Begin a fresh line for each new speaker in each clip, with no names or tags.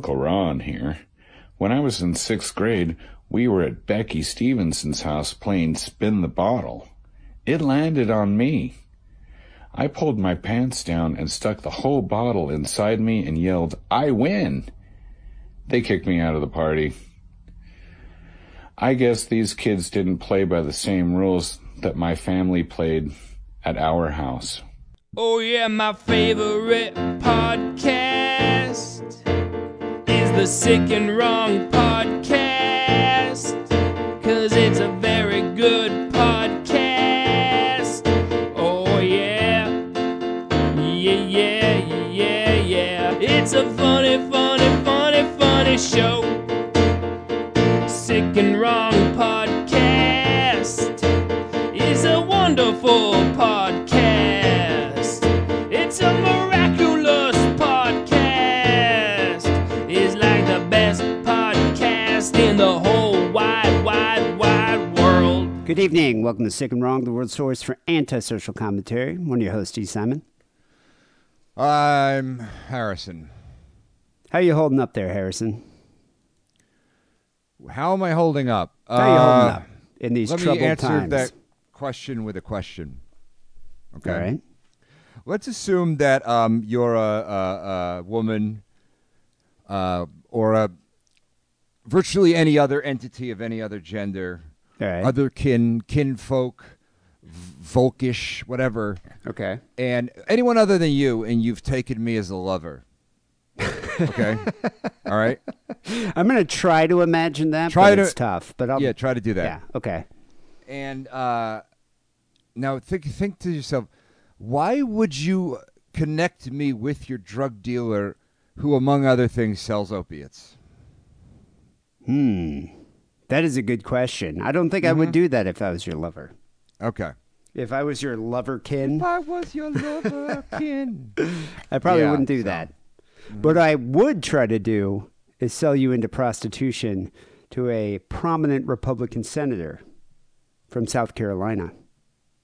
Uncle Ron here. When I was in sixth grade, we were at Becky Stevenson's house playing Spin the Bottle. It landed on me. I pulled my pants down and stuck the whole bottle inside me and yelled, I win! They kicked me out of the party. I guess these kids didn't play by the same rules that my family played at our house.
Oh, yeah, my favorite podcast the Sick and Wrong Podcast. Cause it's a very good podcast. Oh, yeah. Yeah, yeah, yeah, yeah. It's a funny, funny, funny, funny show. Sick and Wrong Podcast is a wonderful podcast. Wide, wide, wide world.
Good evening. Welcome to Sick and Wrong, the world source for antisocial commentary. One of your hosts, E. Simon.
I'm Harrison.
How you holding up there, Harrison?
How am I holding up?
How you holding
Uh,
up in these
Let
troubled
me answer
times?
that question with a question. Okay.
All right.
Let's assume that um, you're a, a, a woman uh, or a virtually any other entity of any other gender,
right.
other kin, kinfolk, volkish, whatever,
okay.
and anyone other than you, and you've taken me as a lover. okay. All right.
I'm going to try to imagine that,
Try
but
to-
it's tough. But I'll,
Yeah. Try to do that.
yeah. Okay.
And uh, now think think to yourself, why would you connect me with your drug dealer, who, among other things, sells opiates?
Hmm. That is a good question. I don't think I
Mm-hmm.
would do that if I was your lover.
Okay.
If I was your lover kin, If
I was your lover, kin.
I probably
Yeah,
wouldn't do
so-
that. What I would try to do is sell you into prostitution to a prominent Republican senator from South Carolina.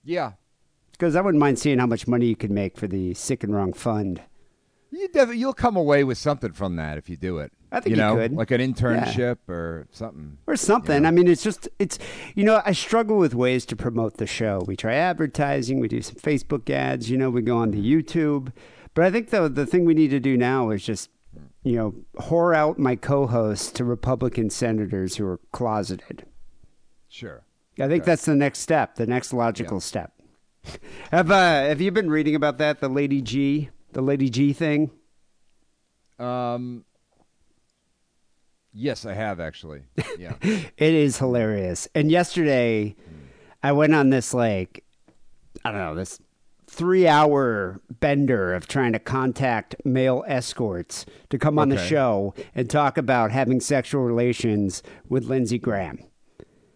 Yeah.
Because I wouldn't mind seeing how much money you could make for the Sick and Wrong Fund.
You def- you'll come away with something from that if you do it.
I think
you
you could.
like an internship or something.
Or something. I mean, it's just, it's, you know, I struggle with ways to promote the show. We try advertising, we do some Facebook ads, you know, we go on to YouTube. But I think the, the thing we need to do now is just, you know, whore out my co hosts to Republican senators who are closeted.
Sure.
I think that's the next step, the next logical step. Have uh, have you been reading about that? The Lady G, the Lady G thing.
Um. Yes, I have actually. Yeah.
It is hilarious. And yesterday, I went on this like, I don't know, this three-hour bender of trying to contact male escorts to come on the show and talk about having sexual relations with Lindsey Graham.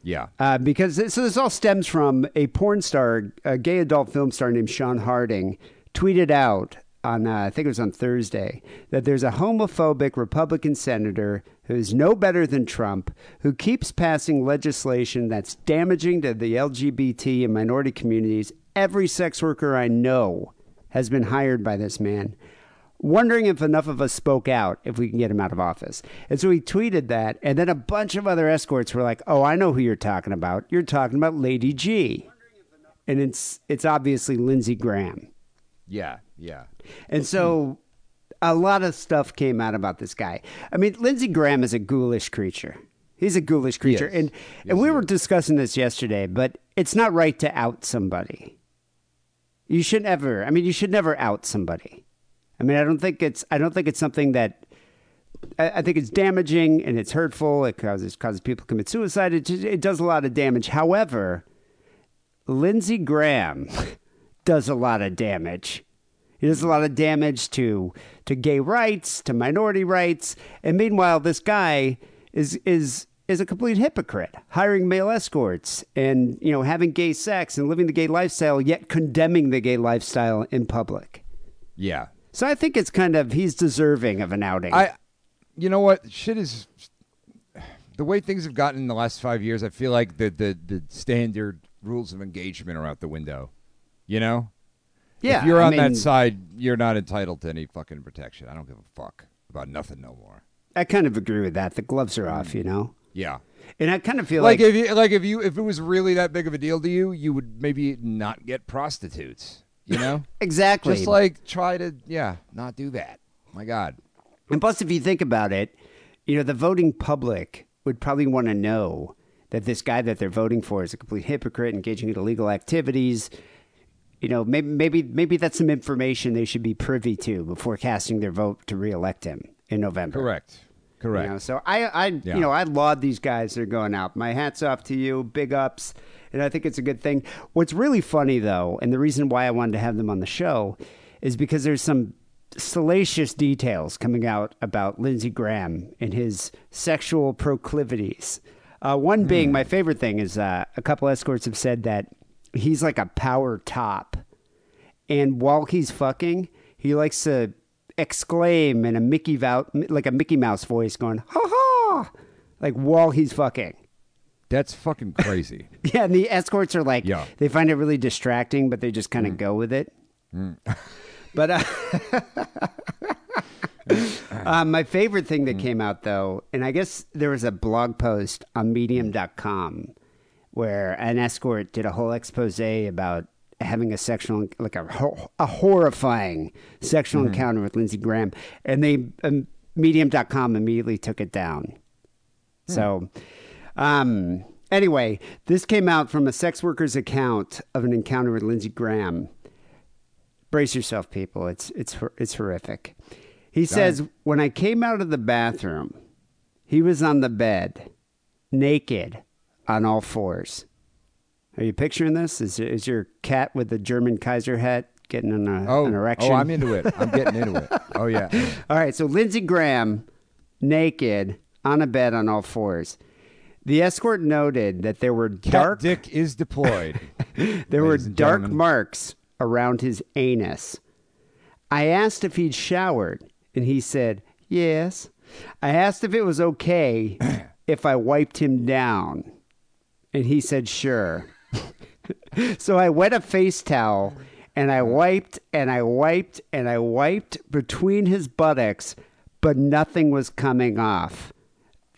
yeah.
Uh, because this, so this all stems from a porn star, a gay adult film star named Sean Harding, tweeted out on uh, I think it was on Thursday that there's a homophobic Republican senator who's no better than Trump who keeps passing legislation that's damaging to the LGBT and minority communities. Every sex worker I know has been hired by this man wondering if enough of us spoke out if we can get him out of office. And so he tweeted that, and then a bunch of other escorts were like, "Oh, I know who you're talking about. You're talking about Lady G." And it's it's obviously Lindsey Graham.
Yeah. Yeah.
And so a lot of stuff came out about this guy. I mean, Lindsey Graham is a ghoulish creature. He's a ghoulish creature.
is.
And
Yes,
and we were
is.
discussing this yesterday, but it's not right to out somebody. You should never. I mean, you should never out somebody. I mean, I don't think it's I don't think it's something that I, I think it's damaging and it's hurtful. It causes causes people to commit suicide. It, just, it does a lot of damage. However, Lindsey Graham does a lot of damage. He does a lot of damage to to gay rights, to minority rights, and meanwhile, this guy is is is a complete hypocrite, hiring male escorts and you know having gay sex and living the gay lifestyle, yet condemning the gay lifestyle in public.
Yeah.
So I think it's kind of he's deserving of an outing.
I, you know what? Shit is the way things have gotten in the last five years. I feel like the the, the standard rules of engagement are out the window. You know,
yeah,
if you're
I
on
mean,
that side, you're not entitled to any fucking protection. I don't give a fuck about nothing no more.
I kind of agree with that. The gloves are off, mm. you know.
Yeah.
And I kind of feel
Like,
like,
if you like if you if it was really that big of a deal to you, you would maybe not get prostitutes. You know,
exactly.
just like try to yeah not do that. My God.
And plus, if you think about it, you know, the voting public would probably want to know that this guy that they're voting for is a complete hypocrite, engaging in illegal activities. You know, maybe maybe maybe that's some information they should be privy to before casting their vote to reelect him in November.
Correct.
You
Correct.
know, so I, I,
Yeah.
you know, I laud these guys that are going out. My hats off to you, big ups, and I think it's a good thing. What's really funny though, and the reason why I wanted to have them on the show, is because there's some salacious details coming out about Lindsey Graham and his sexual proclivities. Uh, one being my favorite thing is uh, a couple escorts have said that he's like a power top, and while he's fucking, he likes to exclaim in a Mickey Vou- like a Mickey Mouse voice, going "ha ha," like while he's fucking.
That's fucking crazy.
Yeah, and the escorts are like,
Yeah.
they find it really distracting, but they just kind of go with it. But uh, uh, my favorite thing that came out, though, and I guess there was a blog post on medium.com where an escort did a whole expose about having a sexual, like a, ho- a horrifying sexual encounter with Lindsey Graham. And they, um, medium.com immediately took it down. So, um, anyway, this came out from a sex worker's account of an encounter with Lindsey Graham. Brace yourself, people. It's it's it's horrific. He says, "When I came out of the bathroom, he was on the bed, naked, on all fours. Are you picturing this? Is is your cat with the German Kaiser hat getting an, uh,
Oh,
an erection?
oh, I'm into it. I'm getting into it. Oh yeah.
All right, so Lindsey Graham, naked, on a bed on all fours. The escort noted that there were
Cat
dark
dick is deployed.
there were dark
gentlemen.
marks around his anus. I asked if he'd showered, and he said, "Yes." I asked if it was okay if I wiped him down, and he said, "Sure." so I wet a face towel and I wiped and I wiped and I wiped between his buttocks, but nothing was coming off.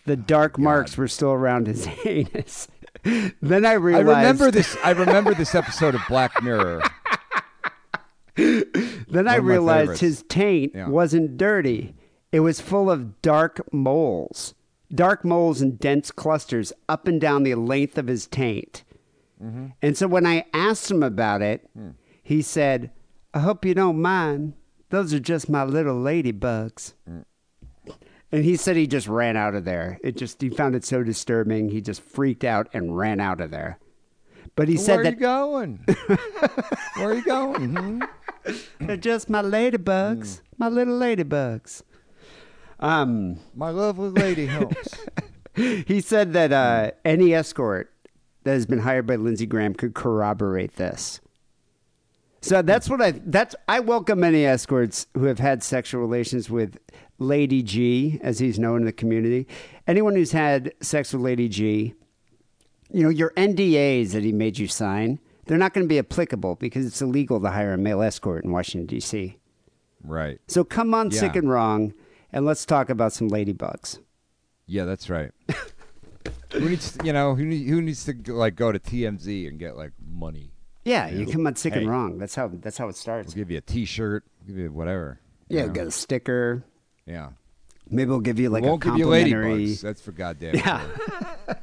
The oh dark marks were still around his anus. then I
I
realized
remember this. I remember this episode of Black Mirror.
Then I realized
favorites.
his taint
Yeah.
wasn't dirty. It was full of dark moles. Dark moles and dense clusters up and down the length of his taint.
Mm-hmm.
And so when I asked him about it,
Hmm.
he said, I hope you don't mind. Those are just my little ladybugs.
Mm.
And he said he just ran out of there. It just he found it so disturbing. He just freaked out and ran out of there. But he said, Where
are
that
you going? Where are you going? Hmm?
they're just my ladybugs, my little ladybugs. Um,
My lovely lady helps.
he said that uh, any escort that has been hired by Lindsey Graham could corroborate this. So that's what I that's I welcome any escorts who have had sexual relations with Lady G, as he's known in the community. Anyone who's had sex with Lady G, you know, your NDAs that he made you sign, they're not going to be applicable because it's illegal to hire a male escort in Washington D.C.
Right.
So come on, sick and wrong, and let's talk about some ladybugs.
Yeah, that's right. who needs, to, you know, who, need, who needs to like go to TMZ and get like money?
Yeah, you come on sick and wrong. That's how that's how it starts.
We'll give you a T-shirt. We'll give you whatever. you
Yeah,
know?
get a sticker.
Yeah.
Maybe we'll give you like
we
a
won't give you
complimentary.
ladybugs. That's for goddamn.
Yeah.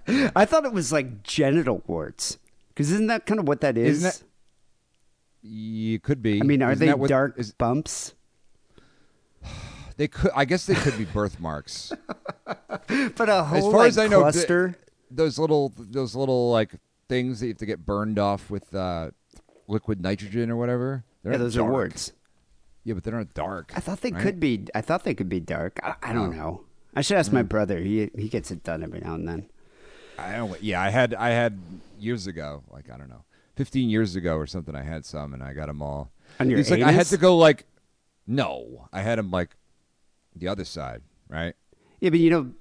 I thought it was like genital warts. Because isn't that kind of what that is?
Isn't that- You could be.
I mean, are
Isn't
they
what-
dark
is-
bumps?
They could. I guess they could be birthmarks.
But a whole
as far
like,
as I know, th-
cluster.
those little, those little like things that you have to get burned off with uh, liquid nitrogen or whatever. They're
yeah, those
dark.
are warts.
Yeah, but they're not dark.
I thought they
right?
could be. I thought they could be dark. I, I don't
Oh.
know. I should ask
Mm.
my brother. He he gets it done every now and then.
I don't. Yeah, I had. I had years ago. Like I don't know, fifteen years ago or something. I had some, and I got them all.
On your
It's like I had to go like, no, I had them like the other side, right?
Yeah, but you know,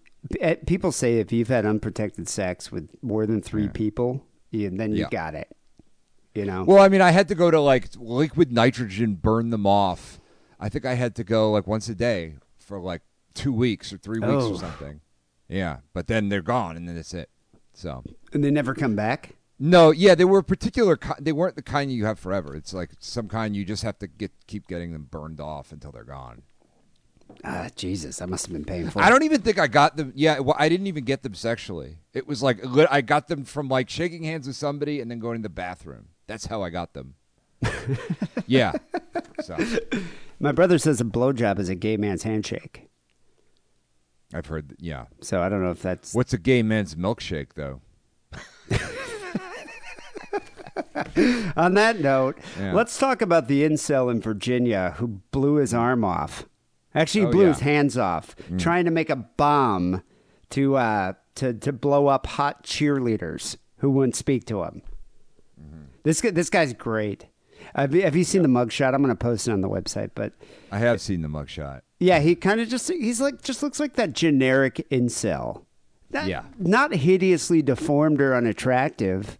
eh, people say if you've had unprotected sex with more than three
Yeah.
people, you, then you
Yeah.
got it. You know.
Well, I mean, I had to go to like liquid nitrogen, burn them off. I think I had to go like once a day for like two weeks or three weeks
Oh.
or something. Yeah, but then they're gone, and then that's it. So
And they never come back.
no, yeah, they were particular. ki- They weren't the kind you have forever. It's like some kind you just have to get keep getting them burned off until they're gone.
Ah, Jesus, that must have been painful.
I don't even think I got them. Yeah, well, I didn't even get them sexually. It was like I got them from like shaking hands with somebody and then going to the bathroom. That's how I got them. yeah. So
My brother says a blowjob is a gay man's handshake.
I've heard. That, yeah.
So I don't know if that's.
What's a gay man's milkshake though?
On that note,
Yeah.
let's talk about the incel in Virginia who blew his arm off. Actually, he
Oh,
blew
yeah.
his hands off trying to make a bomb to uh, to to blow up hot cheerleaders who wouldn't speak to him. This guy, this guy's great. Have you, have you seen the mugshot? I'm going to post it on the website, but
I have seen the mugshot.
yeah, he kind of just he's like just looks like that generic incel. Not,
Yeah.
not hideously deformed or unattractive.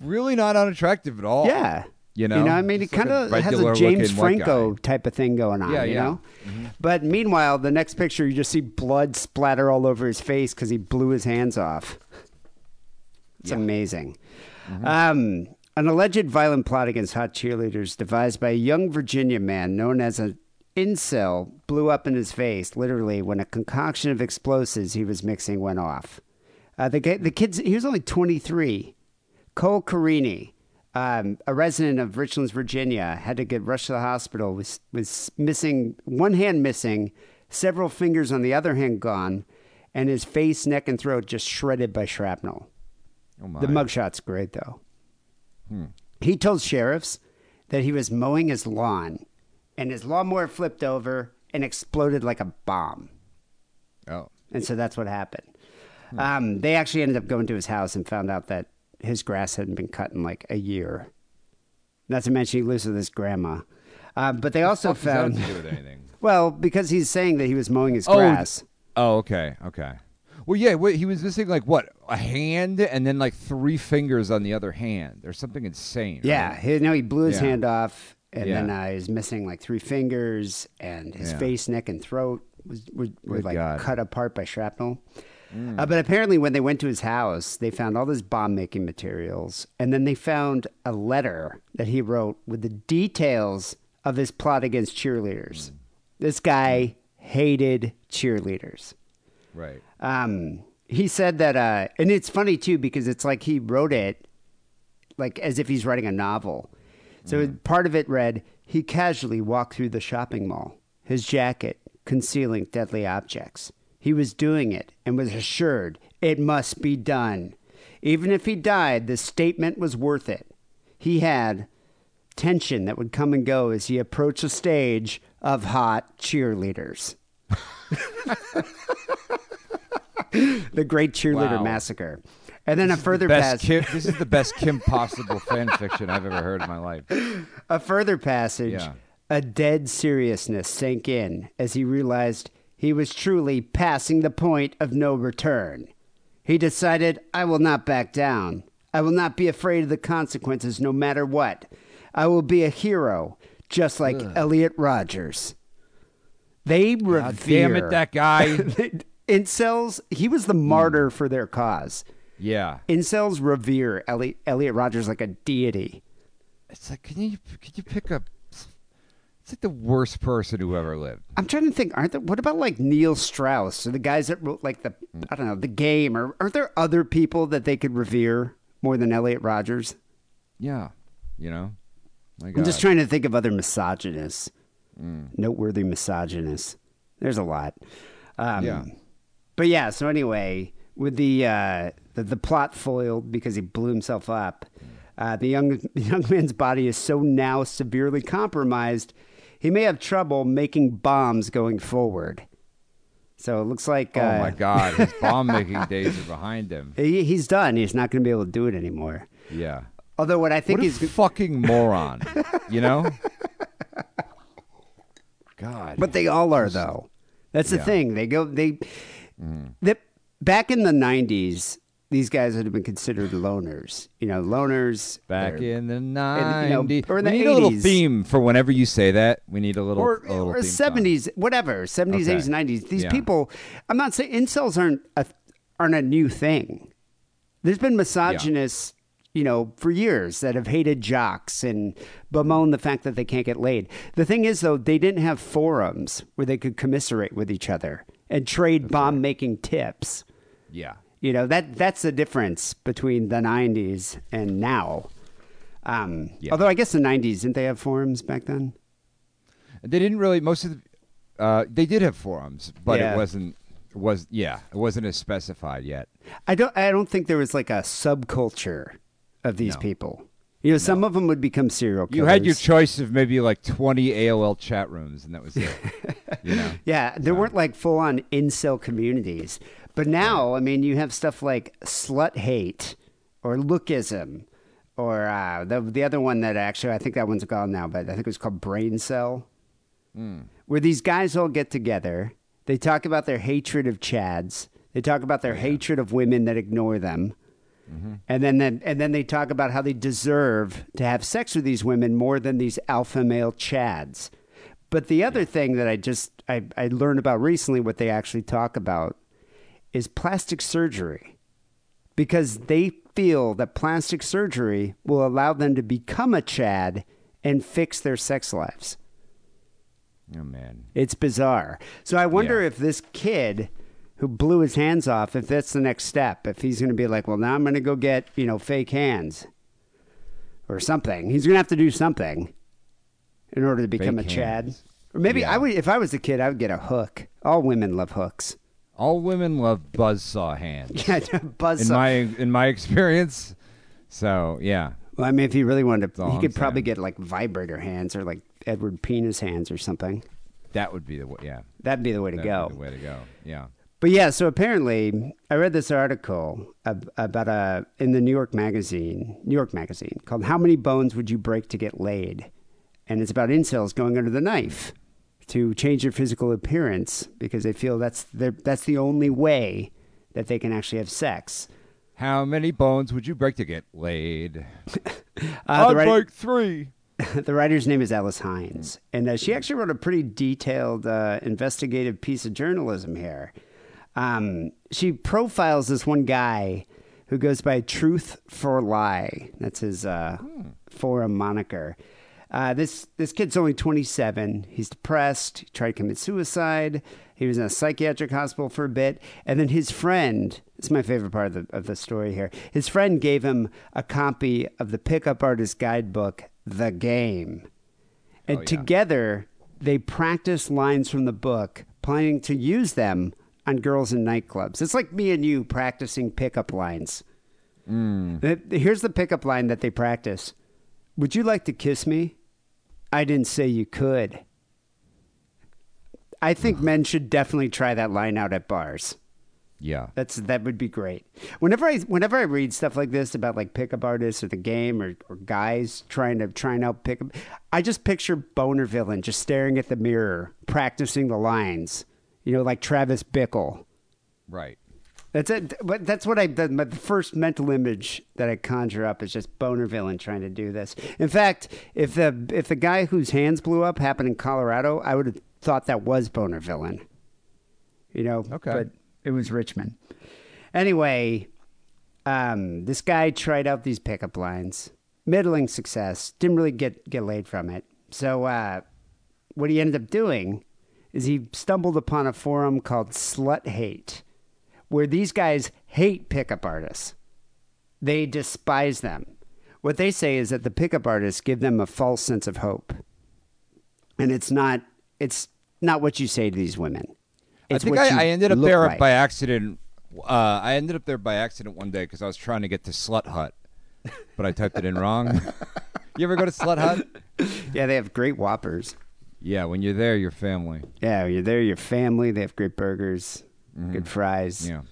Really not unattractive at all.
Yeah.
You know?
you know, I mean, it kind of has a James Franco type of thing going on.
Yeah,
you
yeah. Mm-hmm.
know. But meanwhile, the next picture, you just see blood splatter all over his face because he blew his hands off. It's amazing.
Mm-hmm.
Um, an alleged violent plot against hot cheerleaders devised by a young Virginia man known as an incel blew up in his face, literally, when a concoction of explosives he was mixing went off. Uh, the, the kid's, he was only 23. Cole Carini, um, a resident of Richlands, Virginia, had to get rushed to the hospital was with missing one hand missing, several fingers on the other hand gone, and his face, neck, and throat just shredded by shrapnel.
Oh my.
The mugshot's great, though. He told sheriffs that he was mowing his lawn, and his lawnmower flipped over and exploded like a bomb.
oh.
And so that's what happened. Um, they actually ended up going to his house and found out that his grass hadn't been cut in like a year. Not to mention he lives with his grandma. Uh, but they also
Fuck does that
found,
to do with anything.
well, because he's saying that he was mowing his
Oh,
grass.
Oh, okay, okay. Well, yeah, wait, he was missing like what a hand and then like three fingers on the other hand, or something insane.
Yeah,
right?
he, no, he blew his
Yeah.
hand off, and
Yeah.
then uh, he's missing like three fingers, and his
Yeah.
face, neck, and throat was were, were like
God.
Cut apart by shrapnel. Uh, but apparently, when they went to his house, they found all this bomb making materials, and then they found a letter that he wrote with the details of his plot against cheerleaders. This guy hated cheerleaders.
right.
Um, he said that, uh, and it's funny too because it's like he wrote it like as if he's writing a novel. So part of it read, "He casually walked through the shopping mall, his jacket concealing deadly objects. He was doing it and was assured it must be done. Even if he died, the statement was worth it. He had tension that would come and go as he approached the stage of hot cheerleaders." the Great Cheerleader
Wow.
Massacre. And then a further
Best
pass-
Kim, this is the best Kim Possible fan fiction I've ever heard in my life.
a further passage,
Yeah.
a dead seriousness sank in as he realized he was truly passing the point of no return. He decided, I will not back down. I will not be afraid of the consequences no matter what. I will be a hero, just like Elliot Rodgers. They revere.
God damn it, that guy.
Incels, he was the martyr hmm. for their cause.
Yeah.
Incels revere Elliot, Elliot Rodgers like a deity.
It's like, can you can you pick up? It's like the worst person who ever lived.
I'm trying to think. Aren't there? What about like Neil Strauss or the guys that wrote like the I don't know the game? Or aren't there other people that they could revere more than Elliot Rodgers?
Yeah. You know.
I'm just trying to think of other misogynists, noteworthy misogynists. There's a lot. Um,
Yeah.
But yeah. So anyway, with the uh, the, the plot foiled because he blew himself up, uh, the young the young man's body is so now severely compromised, he may have trouble making bombs going forward. So it looks like
Oh
uh,
my God, his bomb making days are behind him.
he, he's done. He's not going to be able to do it anymore.
Yeah.
Although what I think
What a
he's
fucking moron. You know. God.
But they all are though. That's the
Yeah.
thing. They go they that back in the 90s these guys would have been considered loners. You know, loners
Back in the
you know,
nineties,
or in
we need a little theme for whenever you say that. We need a little,
or,
a little
or seventies, whatever, seventies, eighties, nineties. These
Yeah.
people, I'm not saying incels aren't a, aren't a new thing. There's been misogynists, you know, for years that have hated jocks and bemoan the fact that they can't get laid. The thing is, though, they didn't have forums where they could commiserate with each other and trade bomb making tips.
Yeah,
You know that that's the difference between the '90s and now. Um,
Yeah.
Although I guess the '90s didn't they have forums back then?
they didn't really. Most of the, uh, they did have forums, but
Yeah.
it wasn't. Was yeah, it wasn't as specified yet.
I don't. I don't think there was like a subculture of these
No.
people. You know, some of them would become serial killers.
You had your choice of maybe like twenty AOL chat rooms, and that was it. you know,
yeah. There weren't like full on incel communities, but now I mean, you have stuff like slut hate or lookism, or uh, the the other one that actually I think that one's gone now, but I think it was called brain cell. where these guys all get together. They talk about their hatred of Chads. They talk about their hatred of women that ignore them. And then, then and then they talk about how they deserve to have sex with these women more than these alpha male Chads. But the other thing that I just I, I learned about recently, what they actually talk about, is plastic surgery, because they feel that plastic surgery will allow them to become a Chad and fix their sex lives.
oh man,
It's bizarre. So I wonder
Yeah.
if this kid who blew his hands off, if that's the next step, if he's going to be like, well, now I'm going to go get, you know, fake hands or something. He's going to have to do something in order to become
Fake
a Chad. Or maybe
Yeah.
I would, if I was a kid, I would get a hook. All women love hooks.
All women love buzzsaw hands.
Yeah, buzz.
in my in my experience. So yeah,
well, I mean, if he really wanted to, he
I'm
could probably
saying.
get like vibrator hands or like Edward Penis hands or something.
that would be the way. Yeah,
That'd be the way to
that'd
go.
be the way to go. Yeah.
But yeah, so apparently, I read this article ab- about a in the New York Magazine, New York Magazine, called "How Many Bones Would You Break to Get Laid?" and it's about incels going under the knife to change their physical appearance because they feel that's their, that's the only way that they can actually have sex.
How many bones would you break to get laid?
Uh,
I'd
writer,
break three.
the writer's name is Alice Hines, and uh, she actually wrote a pretty detailed uh, investigative piece of journalism here. Um, she profiles this one guy who goes by Truth for Lie. That's his uh, forum moniker. Uh, this this kid's only 27. He's depressed. He tried to commit suicide. He was in a psychiatric hospital for a bit, and then his friend. Is my favorite part of the of the story here. His friend gave him a copy of the pickup artist guidebook, The Game, and
Oh, yeah.
together they practiced lines from the book, planning to use them on girls in nightclubs. It's like me and you practicing pickup lines. Uh, Here's the pickup line that they practice. Would you like to kiss me? I didn't say you could. I think men should definitely try that line out at bars.
Yeah.
That's that would be great. Whenever I whenever I read stuff like this about like pickup artists or the game or, or guys trying to trying out pickup, I just picture boner villain just staring at the mirror, practicing the lines. You know, like Travis Bickle.
Right.
That's it. But that's what I. The, my first mental image that I conjure up is just boner villain trying to do this. In fact, if the if the guy whose hands blew up happened in Colorado, I would have thought that was boner villain. You know.
Okay.
But it was Richmond. Anyway, um, this guy tried out these pickup lines, middling success. Didn't really get get laid from it. So uh, what he ended up doing is he stumbled upon a forum called Slut Hate, where these guys hate pickup artists. They despise them. What they say is that the pickup artists give them a false sense of hope, and it's not. It's not what you say to these women. It's
I think I, I ended up there
like.
by accident. Uh, I ended up there by accident one day because I was trying to get to Slut Hut, but I typed it in wrong. you ever go to Slut Hut?
Yeah, they have great whoppers.
Yeah, when you're there, your family.
Yeah, you're there. Your family. They have great burgers, good fries.
Yeah.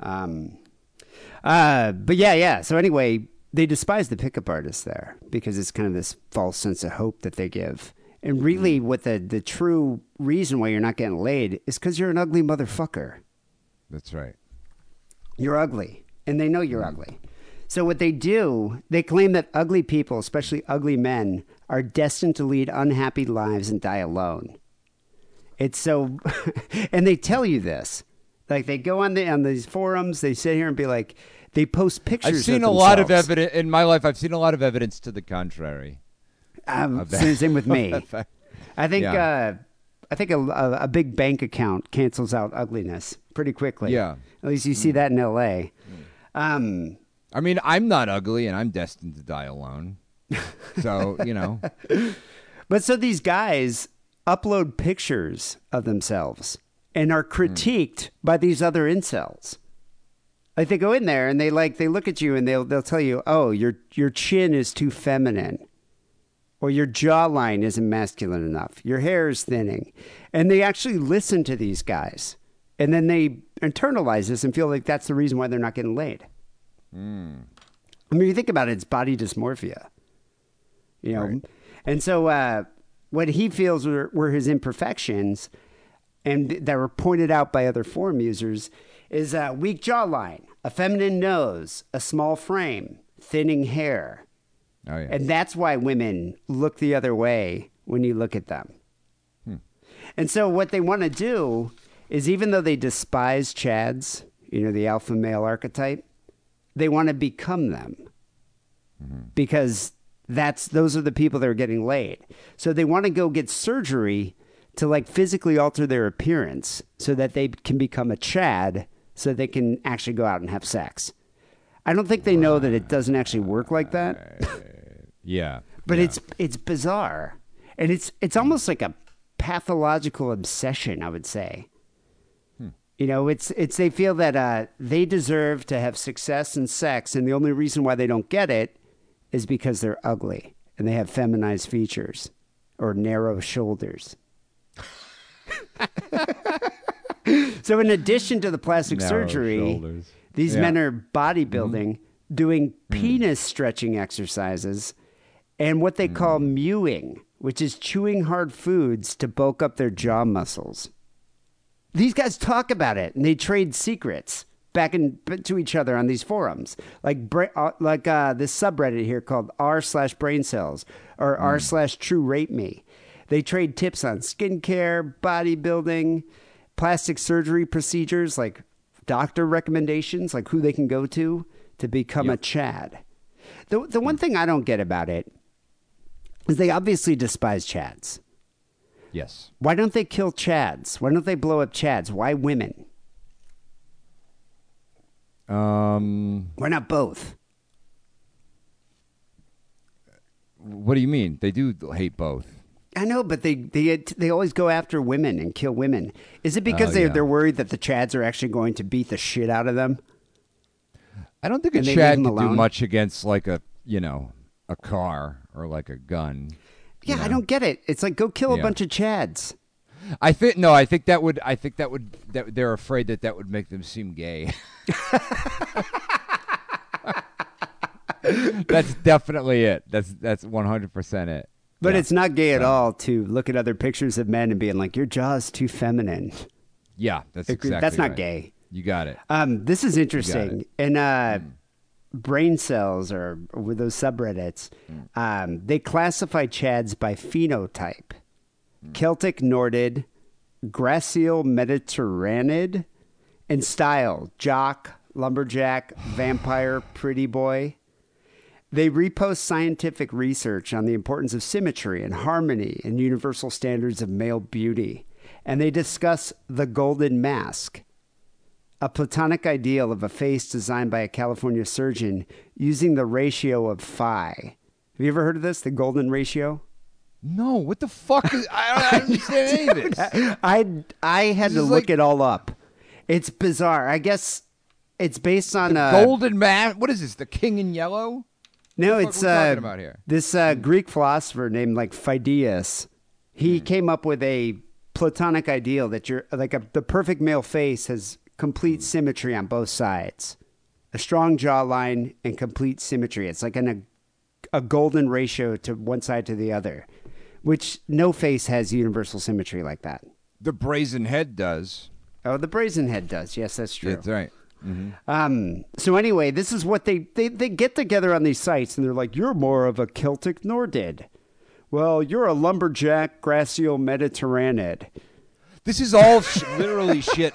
Um, uh, but yeah, yeah. So anyway, they despise the pickup artists there because it's kind of this false sense of hope that they give. And really, what the the true reason why you're not getting laid is because you're an ugly motherfucker.
That's right.
You're ugly. and they know you're ugly. So what they do, they claim that ugly people, especially ugly men, are destined to lead unhappy lives and die alone. It's so, and they tell you this. Like they go on the on these forums, they sit here and be like, they post pictures.
I've seen a lot of evidence in my life. I've seen a lot of evidence to the contrary.
Um, same, same with me. I think
Yeah.
uh, I think a, a, a big bank account cancels out ugliness pretty quickly.
Yeah.
At least you see that in L.A. Um,
I mean, I'm not ugly, and I'm destined to die alone. So you know,
but so these guys upload pictures of themselves and are critiqued by these other incels. Like they go in there and they like they look at you and they'll they'll tell you, "Oh, your your chin is too feminine." Or your jawline isn't masculine enough. Your hair is thinning. And they actually listen to these guys. And then they internalize this and feel like that's the reason why they're not getting laid. I mean, you think about it, it's body dysmorphia. You know?
Right.
And so uh, what he feels were, were his imperfections and that were pointed out by other forum users is a weak jawline, a feminine nose, a small frame, thinning hair.
oh yeah,
And that's why women look the other way when you look at them. Hmm. And so, what they want to do is, even though they despise Chads, you know, the alpha male archetype, they want to become them mm-hmm. because that's those are the people that are getting laid. So they want to go get surgery to like physically alter their appearance so that they can become a Chad, so they can actually go out and have sex. I don't think they know that it doesn't actually work like that.
yeah.
But
yeah.
it's it's bizarre, and it's it's almost like a pathological obsession. I would say. You know, it's it's they feel that uh, they deserve to have success and sex, and the only reason why they don't get it is because they're ugly and they have feminized features or narrow shoulders. so, in addition to the plastic
Narrow
surgery,
shoulders.
these
Yeah.
men are bodybuilding, doing penis stretching exercises, and what they call mewing, which is chewing hard foods to bulk up their jaw muscles. These guys talk about it and they trade secrets back in, to each other on these forums, like bra- uh, like uh, this subreddit here called r slash braincels or r slash truerateme. They trade tips on skincare, bodybuilding, plastic surgery procedures, like doctor recommendations, like who they can go to to become a Chad. The the one thing I don't get about it is they obviously despise Chads.
yes.
Why don't they kill Chads? Why don't they blow up Chads? Why women?
Um,
Why not both?
what do you mean? They do hate both.
I know, but they they they always go after women and kill women. Is it because
Oh,
they
yeah.
they're worried that the Chads are actually going to beat the shit out of them?
I don't think a
And they
Chad could do much against like a you know a car or like a gun.
Yeah,
you
I don't get it. It's like go kill a bunch of Chads.
I think no. I think that would. I think that would. That they're afraid that that would make them seem gay. that's definitely it. That's that's one hundred percent it.
But
Yeah.
it's not gay at all to look at other pictures of men and being like, "Your jaw is too feminine."
yeah. That's exactly.
That's not
right.
gay.
You got it.
Um, this is interesting. And uh,
Hmm.
braincels or with those subreddits,
Hmm.
um, they classify Chads by phenotype:
Hmm.
Celtic Nordid, Gracile Mediterranean, and style: jock, lumberjack, vampire, pretty boy. They repost scientific research on the importance of symmetry and harmony and universal standards of male beauty. And they discuss the golden mask, a platonic ideal of a face designed by a California surgeon using the ratio of phi. Have you ever heard of this? The golden ratio?
No. What the fuck? Is, I don't understand any of this.
I I had
This
to look
like-
it all up. It's bizarre. I guess it's based on uh,
Golden man. What is this? The King in Yellow?
No, it's uh,
talking about here?
this uh, Greek philosopher named like Phidias. He
Hmm.
came up with a platonic ideal that you're like a, the perfect male face has complete
Hmm.
symmetry on both sides, a strong jawline and complete symmetry. It's like an, a a golden ratio to one side to the other, which no face has universal symmetry like that.
The brazen head does.
Oh, the brazen head does. Yes, that's true.
That's right.
Um, so anyway, this is what they, they they get together on these sites, and they're like, "You're more of a Celtic Nordid." Well, you're a lumberjack Gracile Mediterranid.
This is all sh- literally shit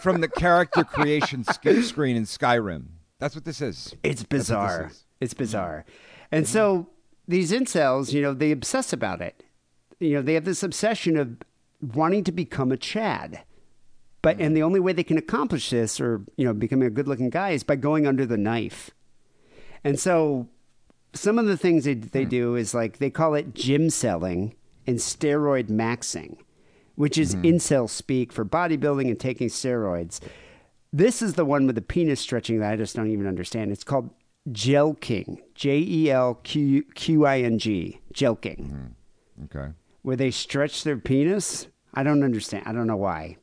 from the character creation sk- screen in Skyrim. That's what this is.
It's bizarre.
is.
It's bizarre. And so these incels, you know, they obsess about it. You know, they have this obsession of wanting to become a Chad. But and the only way they can accomplish this or, you know, becoming a good-looking guy is by going under the knife. And so some of the things they they hmm. do is like they call it gymcelling and steroid maxing, which is hmm. incel speak for bodybuilding and taking steroids. This is the one with the penis stretching that I just don't even understand. It's called Jelqing, J E L Q Q I N G, Jelqing, hmm.
Okay.
where they stretch their penis. I don't understand. I don't know why.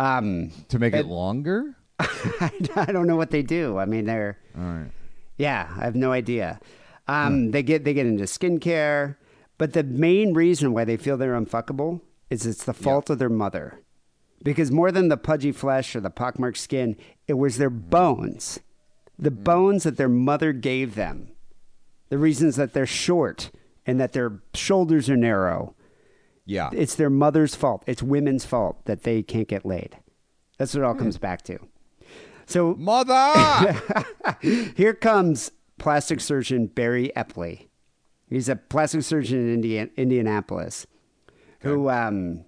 Um,
To make it longer?
I don't know what they do. I mean, they're
All right.
Yeah, I have no idea. Um, They get they get into skincare, but the main reason why they feel they're unfuckable is it's the fault of their mother, because more than the pudgy flesh or the pockmarked skin, it was their bones, the bones that their mother gave them, the reasons that they're short and that their shoulders are narrow.
Yeah.
It's their mother's fault. It's women's fault that they can't get laid. That's what it all comes back to. So
Mother!
here comes plastic surgeon Barry Eppley. He's a plastic surgeon in Indian, Indianapolis, who um,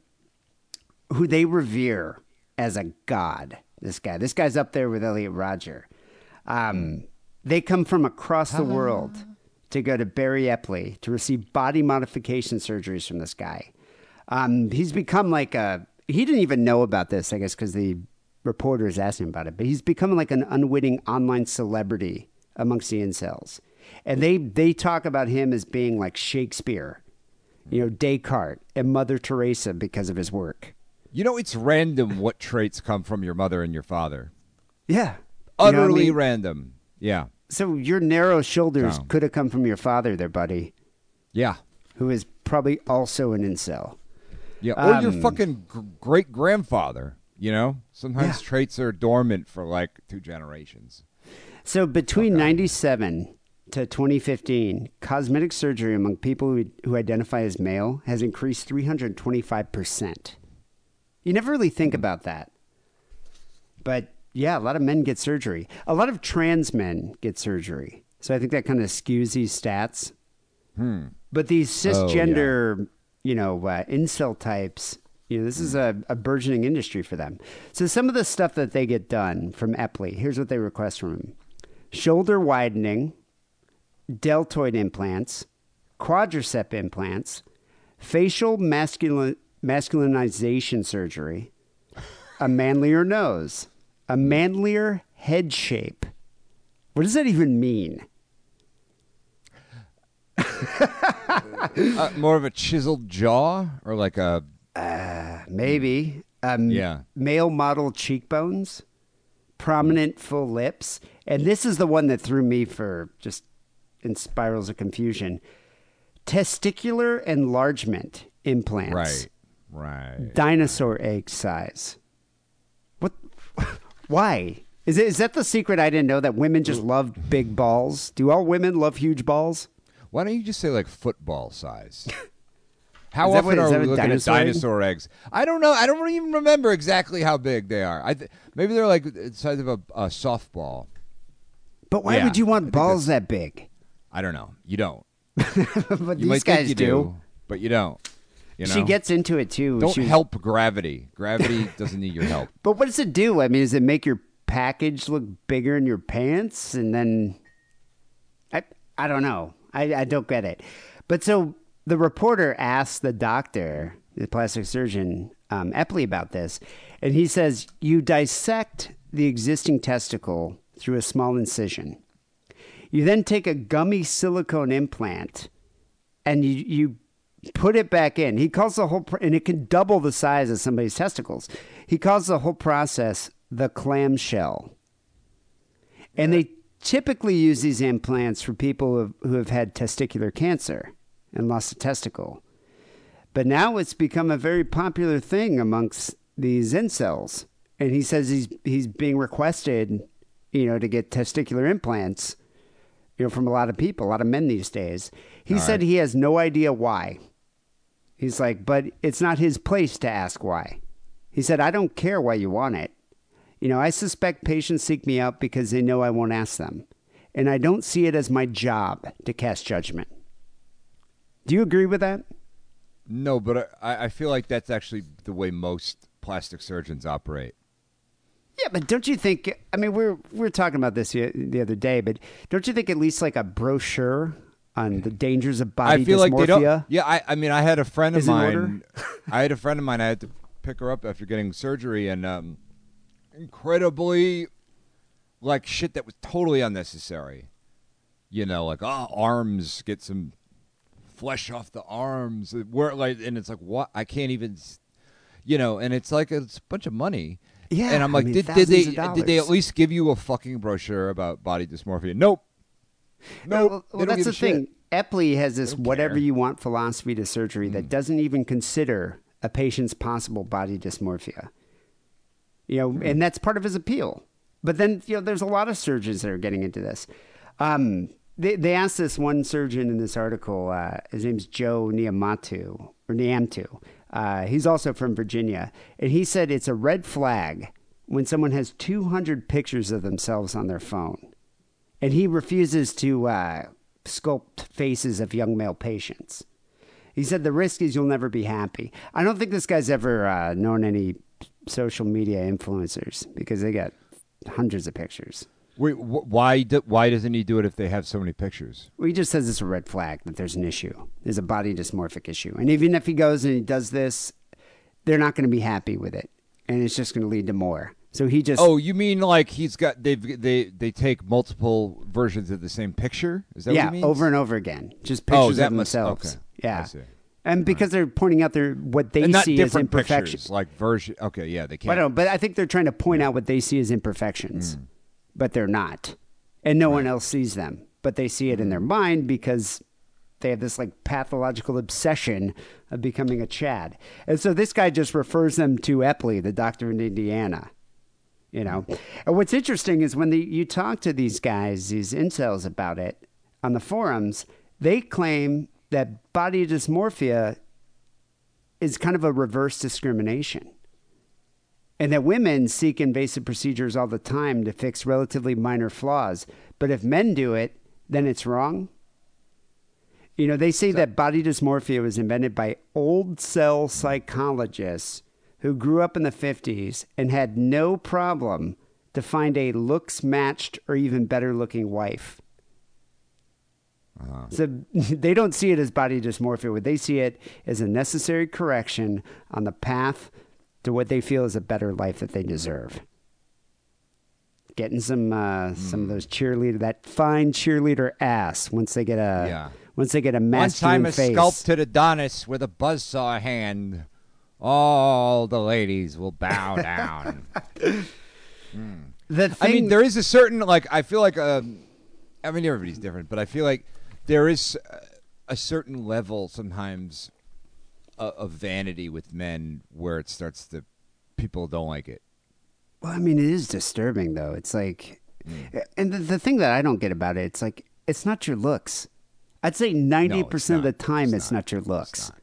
who they revere as a god. This guy, this guy's up there with Elliot Rodger. Um, they come from across the world to go to Barry Eppley to receive body modification surgeries from this guy. Um, he's become like a. He didn't even know about this, I guess, because the reporters asked him about it. But he's become like an unwitting online celebrity amongst the incels, and they they talk about him as being like Shakespeare, you know, Descartes and Mother Teresa because of his work.
you know, it's random what traits come from your mother and your father.
Yeah, You know I
Utterly
mean?
random. Yeah.
So your narrow shoulders
No.
could have come from your father, there, buddy,
Yeah.
who is probably also an incel.
Yeah. Or your
Um,
fucking gr- great grandfather. You know, sometimes
Yeah.
traits are dormant for like two generations.
So between 97 to 2015, cosmetic surgery among people who, who identify as male has increased 325%. You never really think about that. But yeah, a lot of men get surgery. A lot of trans men get surgery. So I think that kind of skews these stats. Hmm. But these cisgender, you know, uh, incel types, you know, this is a, a burgeoning industry for them. So some of the stuff that they get done from Eppley, here's what they request from him: shoulder widening, deltoid implants, quadricep implants, facial masculin- masculinization surgery, a manlier nose, a manlier head shape. What does that even mean?
Uh, more of a chiseled jaw or like a
Maybe. Um,
Yeah.
Male model cheekbones, prominent full lips. And this is the one that threw me for just in spirals of confusion. Testicular enlargement implants.
right. Right.
Dinosaur egg size. What? Why? Is, it, is that the secret I didn't know that women just love big balls? Do all women love huge balls?
Why don't you just say like football size? How
Is that
often
what- is
are
that
we looking
dinosaur
at
egg?
dinosaur eggs? I don't know. I don't even remember exactly how big they are. I th- maybe they're like the size of a, a softball.
But why
Yeah,
would you
I
want
think
balls that big?
I don't know. You don't.
but
You
these
might
guys
think you do, but you don't. You know?
She gets into it too.
don't
She-
help gravity. Gravity doesn't need your help.
But what does it do? I mean, does it make your package look bigger in your pants? And then, I I don't know. I, I don't get it. But so the reporter asked the doctor, the plastic surgeon, um, Eppley, about this, and he says you dissect the existing testicle through a small incision. You then take a gummy silicone implant and you, you put it back in. He calls the whole, and it can double the size of somebody's testicles. He calls the whole process the clamshell. And they typically use these implants for people who have, who have had testicular cancer and lost a testicle. But now it's become a very popular thing amongst these incels. and he says he's he's being requested, you know, to get testicular implants, you know, from a lot of people, a lot of men these days. He said he has no idea why. He's like, but it's not his place to ask why. He said, I don't care why you want it. You know, I suspect patients seek me out because they know I won't ask them. And I don't see it as my job to cast judgment. Do you agree with that?
No, but I, I feel like that's actually the way most plastic surgeons operate.
Yeah, but don't you think? I mean, we're we're talking about this the the other day, but don't you think at least like a brochure on the dangers of body
I feel
dysmorphia?
like they don't. Yeah, I, I mean, I had a friend of mine. I had a friend of mine. I had to pick her up after getting surgery, and um, incredibly, like shit that was totally unnecessary. You know, like oh, arms, get some flesh off the arms. Where like, and it's like what? I can't even. You know, and it's like it's a bunch of money.
Yeah,
and I'm
I
like,
mean,
did, did they did they at least give you a fucking brochure about body dysmorphia? Nope.
No,
Nope.
well,
They
that's the
shit.
thing. Eppley has this whatever.
Hmm.
you want philosophy to surgery that doesn't even consider a patient's possible body dysmorphia. You know,
Hmm.
and that's part of his appeal. But then, you know, there's a lot of surgeons that are getting into this. Um, they, they asked this one surgeon in this article, uh, his name's Joe Niamatu, or Niamtu. Uh, he's also from Virginia. And he said it's a red flag when someone has 200 pictures of themselves on their phone and he refuses to uh, sculpt faces of young male patients. He said the risk is you'll never be happy. I don't think this guy's ever uh, known any social media influencers because they got hundreds of pictures.
Wait, wh- why? Do, why doesn't he do it if they have so many pictures?
Well, he just says it's a red flag that there's an issue. There's a body dysmorphic issue, and even if he goes and he does this, they're not going to be happy with it, and it's just going to lead to more. So he just
Oh, you mean like he's got they've they they take multiple versions of the same picture? Is that
yeah,
what he means?
over and over again, just
Oh,
pictures
that
of
must-
themselves.
okay.
Yeah,
I see.
And because they're pointing out their what they
and not
see as
different
imperfections.
pictures, like version. Okay, yeah, they
I
can't.
I don't but I think they're trying to point out what they see as imperfections,
Mm.
but they're not, and no one else sees them, but they see it in their
Mm.
mind because they have this like pathological obsession of becoming a Chad, and so this guy just refers them to Eppley, the doctor in Indiana. You know, and what's interesting is when the, you talk to these guys, these incels about it on the forums, they claim that body dysmorphia is kind of a reverse discrimination and that women seek invasive procedures all the time to fix relatively minor flaws. But if men do it, then it's wrong. You know, they say that body dysmorphia was invented by old cell psychologists who grew up in the 50s and had no problem to find a looks matched or even better looking wife. So they don't see it as body dysmorphia. What they see it as a necessary correction on the path to what they feel is a better life that they deserve. Getting some uh, some of those cheerleader that fine cheerleader ass once they get a
Yeah.
once they get a
One
masculine
time, a
face.
sculpted Adonis with a buzzsaw hand. All the ladies will bow down.
The
I mean, there is a certain like. I feel like. Um, I mean, everybody's different, but I feel like there is a certain level sometimes of, vanity with men where it starts to people don't like it.
Well, I mean, it is disturbing though. It's like,
Mm.
and the, the thing that I don't get about it, it's like it's not your looks. I'd say ninety percent of the time,
It's
it's,
not.
not. your looks.
not.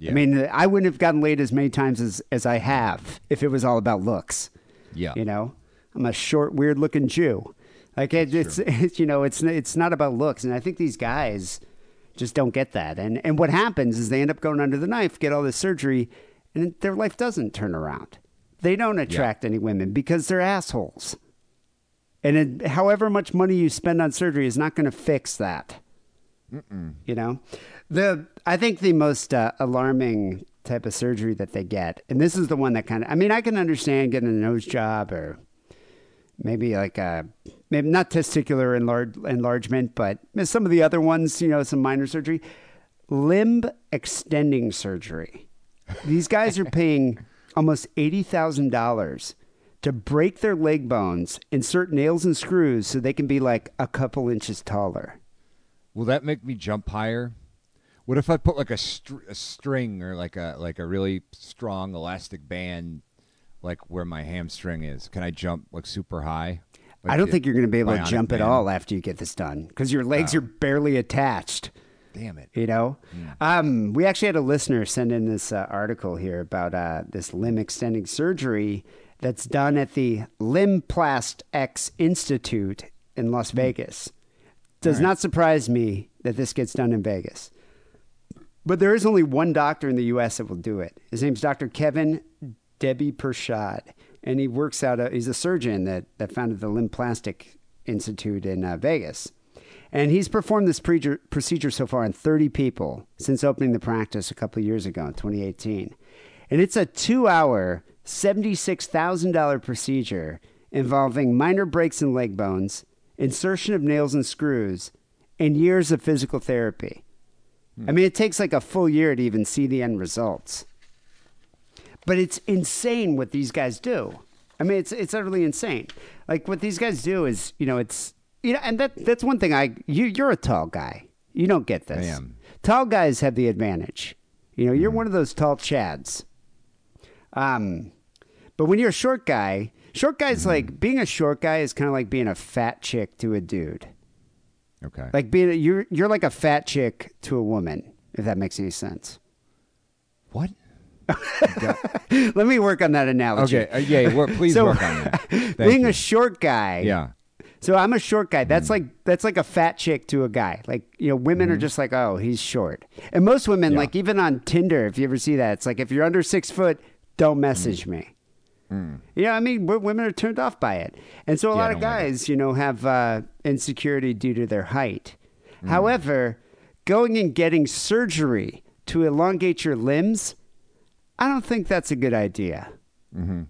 Yeah.
I mean, I wouldn't have gotten laid as many times as as I have if it was all about looks.
Yeah.
You know, I'm a short, weird looking Jew. Like it, it's, it's you know, it's it's not about looks, and I think these guys just don't get that. And and what happens is they end up going under the knife, get all this surgery, and their life doesn't turn around. They don't attract any women because they're assholes. And it, however much money you spend on surgery is not going to fix that. You know, the I think the most uh, alarming type of surgery that they get, and this is the one that kind of I mean I can understand getting a nose job or maybe like a maybe not testicular enlarge, enlargement, but some of the other ones, you know, some minor surgery, limb extending surgery. These guys are paying almost eighty thousand dollars to break their leg bones, insert nails and screws so they can be like a couple inches taller.
Will that make me jump higher? What if I put like a, str- a string or like a like a really strong elastic band like where my hamstring is. Can I jump like super high? Like
I don't think you're going to be able to jump at all after you get this done because your legs are barely attached.
Damn it.
You know, um, we actually had a listener send in this uh, article here about uh, this limb extending surgery that's done at the Limplast X Institute in Las Vegas. Does not surprise me that this gets done in Vegas. But there is only one doctor in the U.S. that will do it. His name's Dr. Kevin Debiparshad, and he works out. A, he's a surgeon that that founded the LimbplastX Institute in uh, Vegas, and he's performed this procedure, procedure so far in 30 people since opening the practice a couple of years ago in 2018, and it's a two-hour, seventy-six thousand dollar procedure involving minor breaks in leg bones, insertion of nails and screws, and years of physical therapy. I mean, it takes like a full year to even see the end results. But it's insane what these guys do. I mean, it's it's utterly insane. Like what these guys do is, you know, it's you know, and that that's one thing I you you're a tall guy. You don't get this.
I am.
Tall guys have the advantage. You know, you're one of those tall chads. Um, but when you're a short guy, short guys like being a short guy is kind of like being a fat chick to a dude.
Okay.
Like being a, you're you're like a fat chick to a woman, if that makes any sense.
what?
Let me work on that analogy.
Okay. Uh, yeah. Work, please
So,
work on that. Thank
being
you.
a short guy.
yeah.
So I'm a short guy. That's
Mm-hmm.
like that's like a fat chick to a guy. Like you know, women are just like, oh, he's short. And most women,
Yeah.
like even on Tinder, if you ever see that, it's like if you're under six foot, don't message
Mm.
me. You know, I mean, women are turned off by it, and so a
Yeah,
lot of guys, you know, have uh, insecurity due to their height.
Mm.
However, going and getting surgery to elongate your limbs, I don't think that's a good idea.
Mm-hmm.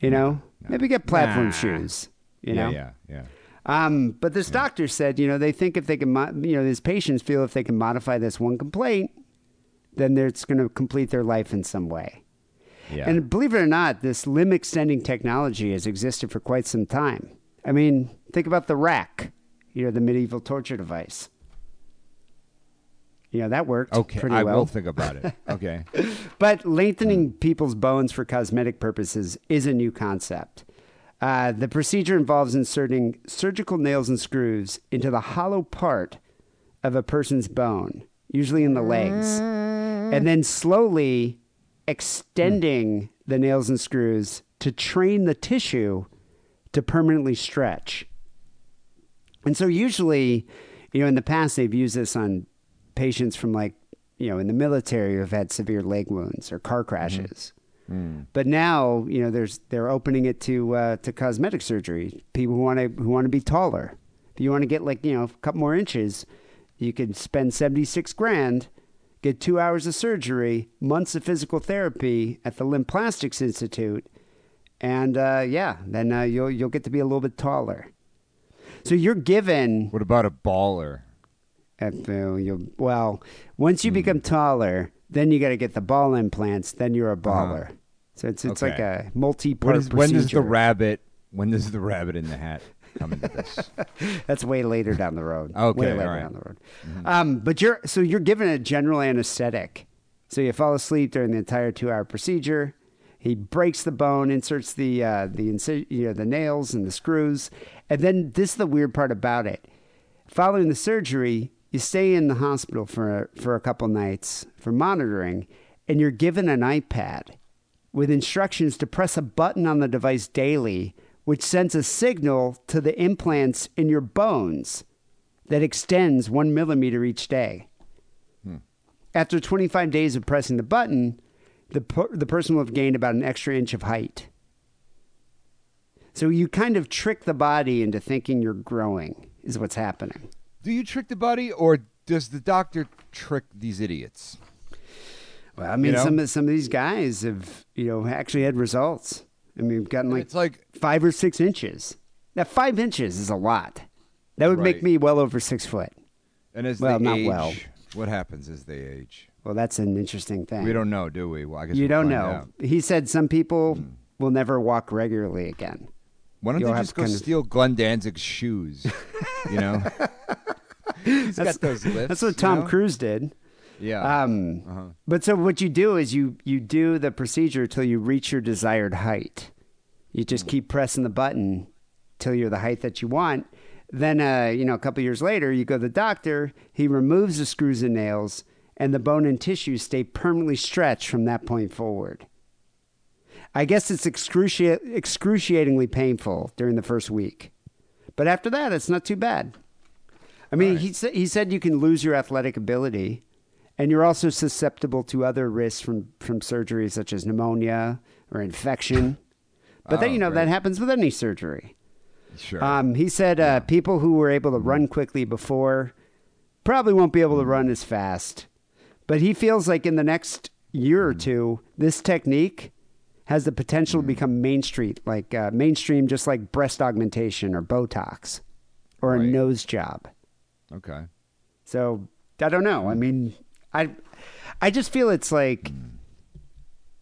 You know, maybe get platform
Nah.
shoes. You
yeah.
know,
Yeah. Yeah.
um, but this doctor said, you know, they think if they can, mo- you know, these patients feel if they can modify this one complaint, then it's going to complete their life in some way.
Yeah.
And believe it or not, this limb extending technology has existed for quite some time. I mean, think about the rack, you know, the medieval torture device. You know, that worked
okay.
pretty
I
well.
I will think about it. Okay.
But lengthening people's bones for cosmetic purposes is a new concept. Uh, the procedure involves inserting surgical nails and screws into the hollow part of a person's bone, usually in the legs, and then slowly extending the nails and screws to train the tissue to permanently stretch. And so, usually, you know, in the past, they've used this on patients from like, you know, in the military who have had severe leg wounds or car crashes. But now, you know, there's they're opening it to uh, to cosmetic surgery. People who want to who want to be taller. If you want to get like you know a couple more inches, you could spend seventy six grand, get two hours of surgery, months of physical therapy at the LimbplastX Institute, and uh, yeah, then uh, you'll you'll get to be a little bit taller. So you're given
What about a baller?
You'll, well, once you become taller, then you got to get the ball implants. Then you're a baller. So it's it's like
Uh-huh.
A multi-part
When, is, when does the rabbit? When does the rabbit in the hat come into this?
That's way later down the road.
Okay,
way
all
later
right.
down the road. Um, but you're so you're given a general anesthetic, so you fall asleep during the entire two-hour procedure. He breaks the bone, inserts the uh, the inci- you know the nails and the screws, and then this is the weird part about it. Following the surgery, you stay in the hospital for for a couple nights for monitoring, and you're given an iPad with instructions to press a button on the device daily, which sends a signal to the implants in your bones that extends one millimeter each day. Hmm. After 25 days of pressing the button, the, per- the person will have gained about an extra inch of height. So you kind of trick the body into thinking you're growing, is what's happening.
Do you trick the buddy or does the doctor trick these idiots?
Well, I mean,
know?
some of some of these guys have, you know, actually had results. I mean, we've gotten like
it's like
five or six inches. Now, five inches is a lot. That would make me well over six foot.
and as
Well,
they
not
age,
well.
what happens as they age?
Well, that's an interesting thing.
We don't know, do we? Well, I guess
You
we'll
don't know.
out.
He said some people hmm. will never walk regularly again.
Why don't
You'll
they just go
kind of-
steal Glenn Danzig's shoes? You know, he's got those lifts.
That's what
you
Tom
know?
Cruise did.
Yeah.
Um,
Uh-huh.
But so what you do is you you do the procedure till you reach your desired height. You just keep pressing the button till you're the height that you want. Then, uh, you know, a couple years later, you go to the doctor. He removes the screws and nails, and the bone and tissue stay permanently stretched from that point forward. I guess it's excruci- excruciatingly painful during the first week, but after that, it's not too bad. I mean, he said he said you can lose your athletic ability, and you're also susceptible to other risks from from surgery such as pneumonia or infection. But then
Oh,
you know
great.
that happens with any surgery.
Sure.
Um, he said uh, people who were able to run quickly before probably won't be able to run as fast. But he feels like in the next year or two, this technique has the potential to become mainstream, like uh, mainstream, just like breast augmentation or Botox or a nose job.
okay.
So I don't know. I mean, I I just feel it's like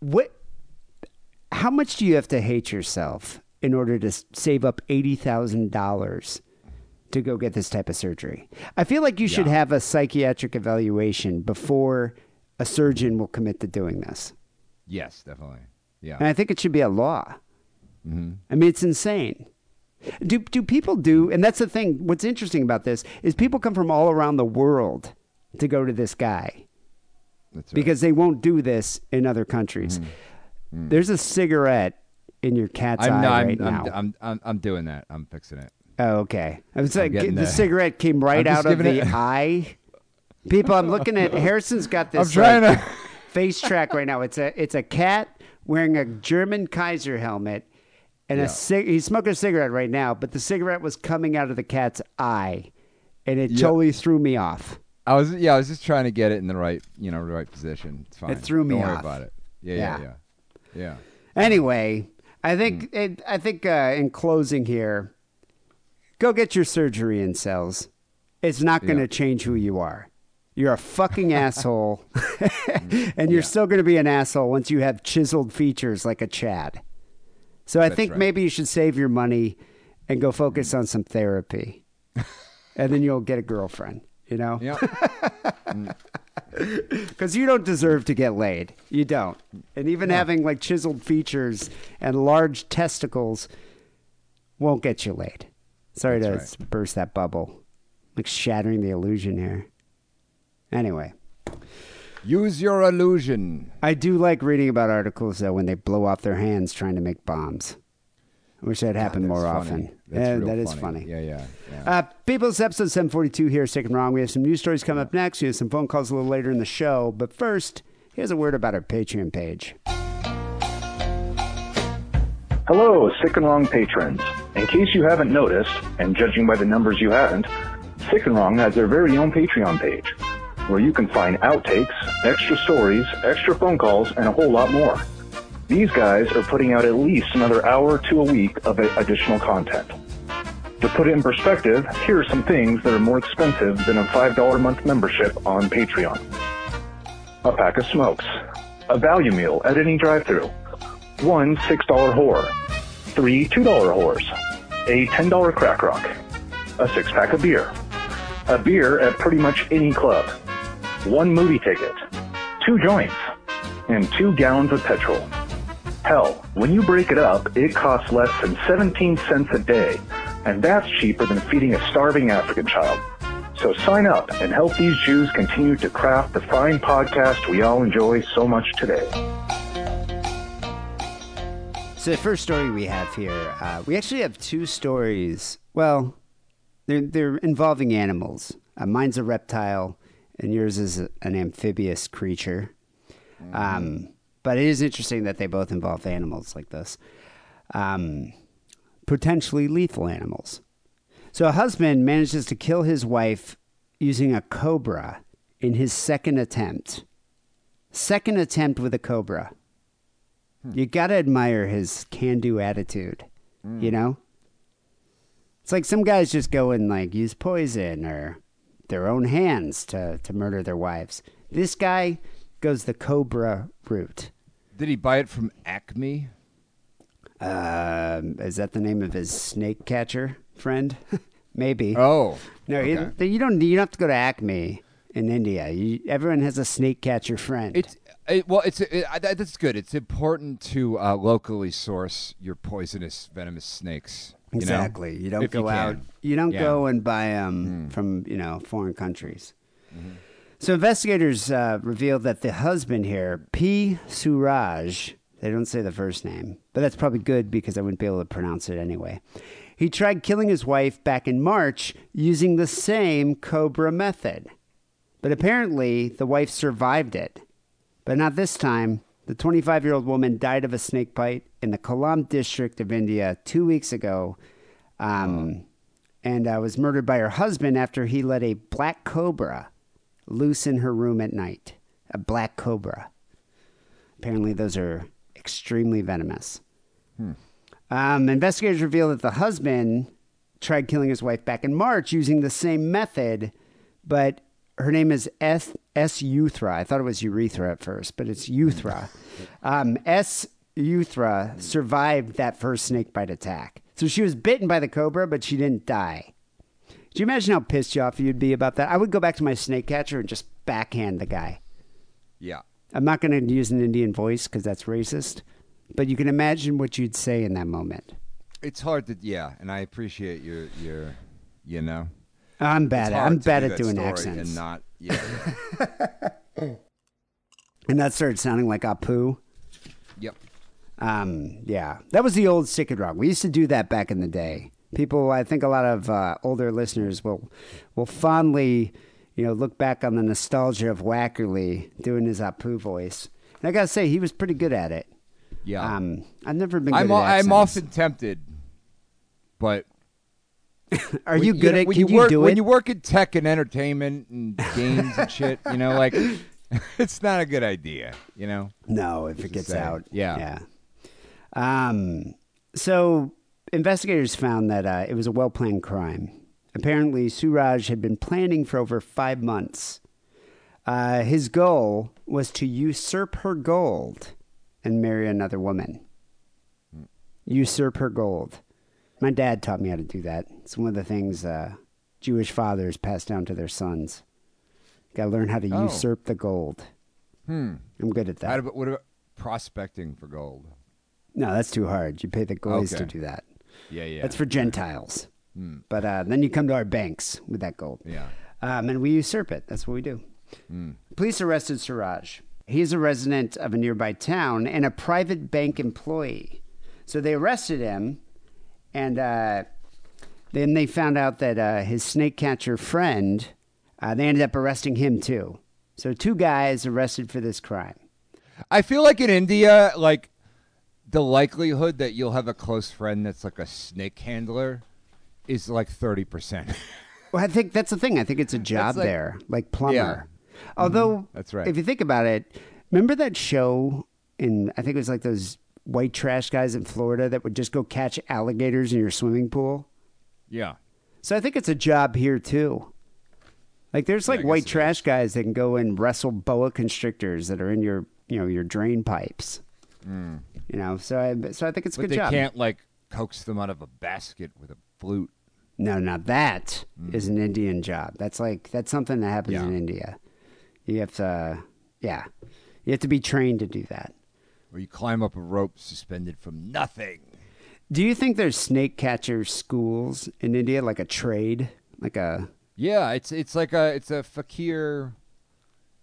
what how much do you have to hate yourself in order to save up $80,000 to go get this type of surgery? I feel like you should have a psychiatric evaluation before a surgeon will commit to doing this.
Yes, definitely. Yeah.
And I think it should be a law. Mm-hmm. I mean, it's insane. Do do people do? And that's the thing. What's interesting about this is people come from all around the world to go to this guy
That's right.
because they won't do this in other countries. Mm-hmm. Mm. There's a cigarette in your cat's
I'm,
eye
no, I'm,
right
I'm,
now.
I'm, I'm, I'm doing that. I'm fixing it.
oh, okay. I was like, the cigarette came right out of the
it-
eye. People, I'm looking at. Harrison's got this.
I'm trying
like,
to-
face track right now. It's a it's a cat wearing a German Kaiser helmet and
Yeah.
a cig- he's smoking a cigarette right now, but the cigarette was coming out of the cat's eye, and it
Yep.
totally threw me off.
I was yeah, I was just trying to get it in the right, you know, the right position. It's fine.
threw me
Don't worry
off.
about it. Yeah,
Yeah.
yeah, yeah. Yeah.
Anyway, I think it, I think uh, in closing here, go get your surgery incels. It's not going to
Yeah.
change who you are. You're a fucking asshole, and you're still going to be an asshole once you have chiseled features like a Chad. So I
That's
think
right.
maybe you should save your money and go focus mm. on some therapy, and then you'll get a girlfriend. You know,
Yeah.
because you don't deserve to get laid. You don't. And even having like chiseled features and large testicles won't get you laid. Sorry
That's
to burst that bubble. Like shattering the illusion here. Anyway,
Use your illusion.
I do like reading about articles though when they blow off their hands trying to make bombs. I wish that happened
That's
more
funny.
often.
That's
yeah,
real
that is
funny.
funny.
Yeah, yeah. yeah.
Uh, people, it's episode 742 here, Sick and Wrong. We have some news stories coming up next. We have some phone calls a little later in the show. But first, here's a word about our Patreon page.
Hello, Sick and Wrong patrons. In case you haven't noticed, and judging by the numbers you haven't, Sick and Wrong has their very own Patreon page, where you can find outtakes, extra stories, extra phone calls, and a whole lot more. These guys are putting out at least another hour to a week of additional content. To put it in perspective, here are some things that are more expensive than a $5 a month membership on Patreon. A pack of smokes, a value meal at any drive-thru, one $6 whore, three $2 whores, a $10 crack rock, a six pack of beer, a beer at pretty much any club, one movie ticket, two joints, and two gallons of petrol. Hell, when you break it up, it costs less than 17 cents a day, and that's cheaper than feeding a starving African child. So sign up and help these Jews continue to craft the fine podcast we all enjoy so much today.
So the first story we have here, uh, we actually have two stories. Well, they're they're involving animals. Uh, mine's a reptile, and yours is an amphibious creature. Um, but it is interesting that they both involve animals like this, um, potentially lethal animals. So a husband manages to kill his wife using a cobra in his second attempt. Second attempt with a cobra. You gotta admire his can-do attitude. You know, it's like some guys just go and like use poison or their own hands to to murder their wives. This guy goes the cobra route.
Did he buy it from Acme?
Um, is that the name of his snake catcher friend? Maybe.
Oh.
no,
okay.
you, you don't. You don't have to go to Acme in India. You, everyone has a snake catcher friend.
It's it, well, it's it, I- that's good. It's important to uh, locally source your poisonous, venomous snakes. You know?
exactly. You, don't
If you
go out. You don't
Yeah.
Go and buy them from you know foreign countries. So investigators uh, revealed that the husband here, P. Suraj, they don't say the first name, but that's probably good because I wouldn't be able to pronounce it anyway. He tried killing his wife back in March using the same Cobra method. But apparently, the wife survived it. But not this time. The 25 year old woman died of a snake bite in the Kollam district of India two weeks ago um, and uh, was murdered by her husband after he let a black cobra loose in her room at night. A black cobra. Apparently, those are extremely venomous. Um, investigators reveal that the husband tried killing his wife back in March using the same method, but her name is S. S. Euthra. I thought it was urethra at first, but it's Euthra. Um, S. Euthra survived that first snake bite attack. So she was bitten by the cobra, but she didn't die. Do you imagine how pissed you off you'd be about that? I would go back to my snake catcher and just backhand the guy.
Yeah.
I'm not going to use an Indian voice because that's racist, but you can imagine what you'd say in that moment.
It's hard to yeah, and I appreciate your your you know.
I'm bad at I'm bad
do
at doing accents,
and not yeah.
and that started sounding like Apu.
yep.
Um, yeah, that was the old Sick and Wrong. We used to do that back in the day. People, I think a lot of uh, older listeners will will fondly, you know, look back on the nostalgia of Wackerly doing his Apu voice. And I gotta say, he was pretty good at it.
Yeah.
Um, I've never been. Good
I'm I'm often tempted, but
Are
when-
you good
know,
at?
when
Can
you,
you
work
do
when you work in tech and entertainment and games and shit? You know, like it's not a good idea. You know.
No, if it gets out.
Yeah.
Yeah. Um, so investigators found that uh, it was a well planned crime. Apparently, Suraj had been planning for over five months. Uh, his goal was to usurp her gold and marry another woman. Usurp her gold. My dad taught me how to do that. It's one of the things uh, Jewish fathers pass down to their sons. Got to learn how to
Oh.
usurp the gold.
Hmm.
I'm good at that.
About, what about prospecting for gold?
No, that's too hard. You pay the goys to do that.
Yeah, yeah.
That's for Gentiles.
Hmm.
But uh, then you come to our banks with that gold.
Yeah.
Um, and we usurp it. That's what we do.
Hmm.
Police arrested Suraj. He's a resident of a nearby town and a private bank employee. So they arrested him, and uh, then they found out that uh, his snake catcher friend, uh, they ended up arresting him too. So two guys arrested for this crime.
I feel like in India, like the likelihood that you'll have a close friend that's like a snake handler is like thirty percent.
Well, I think that's the thing. I think it's a job
like-
there, like plumber.
Yeah.
Although, mm-hmm.
That's right.
If you think about it, remember that show in I think it was like those white trash guys in Florida that would just go catch alligators in your swimming pool.
yeah.
So I think it's a job here too. Like there's like
guess
white
it
trash guys that can go and wrestle boa constrictors that are in your you know your drain pipes. Mm. You know, so I so I think it's a
Mm. But
good
they
job.
can't like coax them out of a basket with a flute.
No, now that is an Indian job. That's like that's something that happens
Mm. Yeah.
in India. You have to, yeah, you have to be trained to do that.
Or you climb up a rope suspended from nothing.
Do you think there's snake catcher schools in India, like a trade, like a
Yeah, it's it's like a it's a fakir.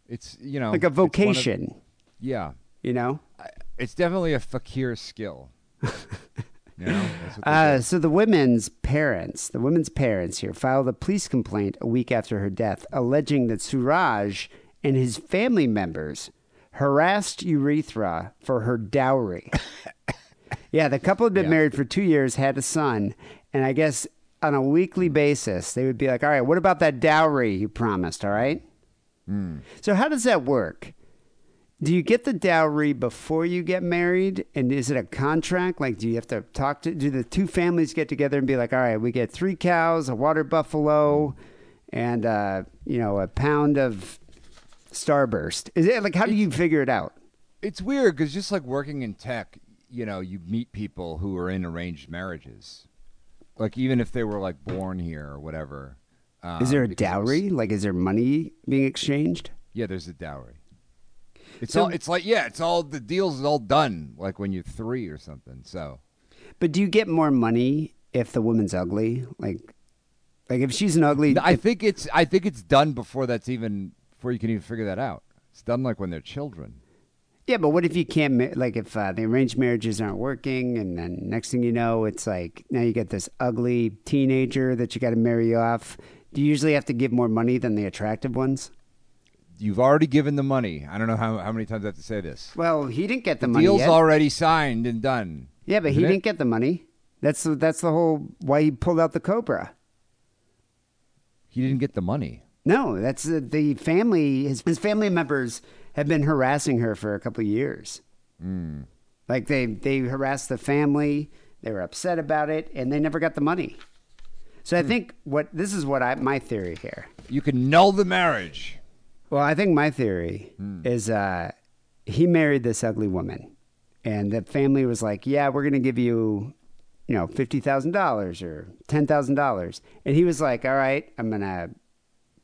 It's you know
like a
it's one of-
vocation?
yeah,
You know.
I- it's definitely a fakir skill. you know, that's what they
Uh, so the women's parents, the women's parents here, filed a police complaint a week after her death, alleging that Suraj and his family members harassed Urethra for her dowry. yeah, the couple had been
Yeah.
married for two years, had a son, and I guess on a weekly basis they would be like, "All right, what about that dowry you promised? All right." So how does that work? Do you get the dowry before you get married? And is it a contract? Like, do you have to talk to, do the two families get together and be like, all right, we get three cows, a water buffalo, and, uh, you know, a pound of Starburst? Is it like, how do you figure it out?
It's weird because just like working in tech, you know, you meet people who are in arranged marriages, like even if they were like born here or whatever.
is there a
um, was-
dowry? Like, is there money being exchanged?
Yeah, there's a dowry. It's
So-
all. It's like yeah, it's all the deals is all done. Like when you're three or something. So
But do you get more money if the woman's ugly? Like, like if she's an ugly,
I
if-
think it's. I think it's done before that's even before you can even figure that out. It's done like when they're children.
yeah. But what if you can't? Like, if uh, the arranged marriages aren't working, and then next thing you know, it's like now you get this ugly teenager that you got to marry off. Do you usually have to give more money than the attractive ones?
You've already given the money. I don't know how, how many times I have to say this.
Well, he didn't get the,
The
money
deal's
yet.
already signed and done.
yeah, but he
it?
didn't get the money. That's the, that's the whole why he pulled out the cobra.
He didn't get the money.
No, that's uh, the family. His, his family members have been harassing her for a couple of years. Like they they harassed the family. They were upset about it, and they never got the money. So I think what this is what I my theory here.
You can null the marriage.
Well, I think my theory
Hmm.
is uh, he married this ugly woman, and the family was like, "Yeah, we're going to give you, you know, fifty thousand dollars or ten thousand dollars," and he was like, "All right, I'm gonna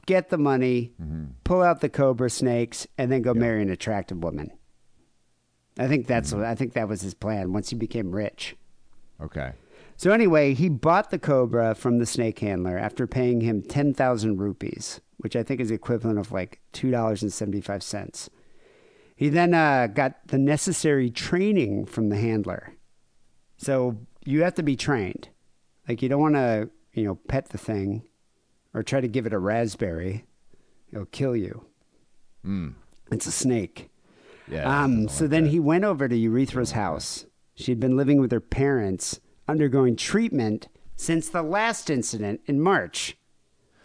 get the money,
Mm-hmm.
pull out the cobra snakes, and then go marry an attractive woman." I think that's
Mm-hmm.
what I think that was his plan once he became rich.
Okay.
So anyway, he bought the cobra from the snake handler after paying him ten thousand rupees, which I think is the equivalent of like two dollars and seventy five cents. He then uh, got the necessary training from the handler. So you have to be trained. Like you don't want to, you know, pet the thing or try to give it a raspberry. It'll kill you. It's a snake.
Yeah.
Um, so then he went over to Urethra's house. She'd been living with her parents, undergoing treatment since the last incident in March.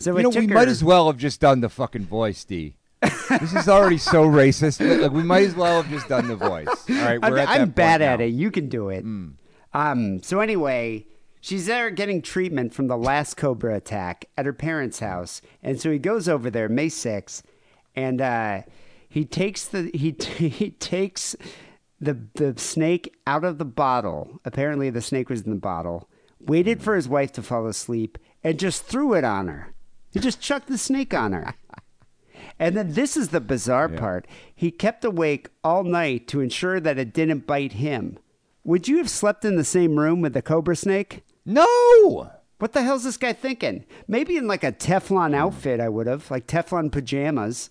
So
You know, we
her,
might as well have just done the fucking voice, D. this is already so racist. Like we might as well have just done the voice. All right,
I'm,
we're at
I'm
that
bad
point
at
now.
it. You can do it. Um, so anyway, she's there getting treatment from the last Cobra attack at her parents' house, and so he goes over there May 6th, and uh, he takes the he he takes the the snake out of the bottle. Apparently, the snake was in the bottle. Waited for his wife to fall asleep and just threw it on her. He just chucked the snake on her. And then this is the bizarre part. He kept awake all night to ensure that it didn't bite him. Would you have slept in the same room with the cobra snake?
No.
What the hell's this guy thinking? Maybe in like a Teflon outfit, I would have, like Teflon pajamas.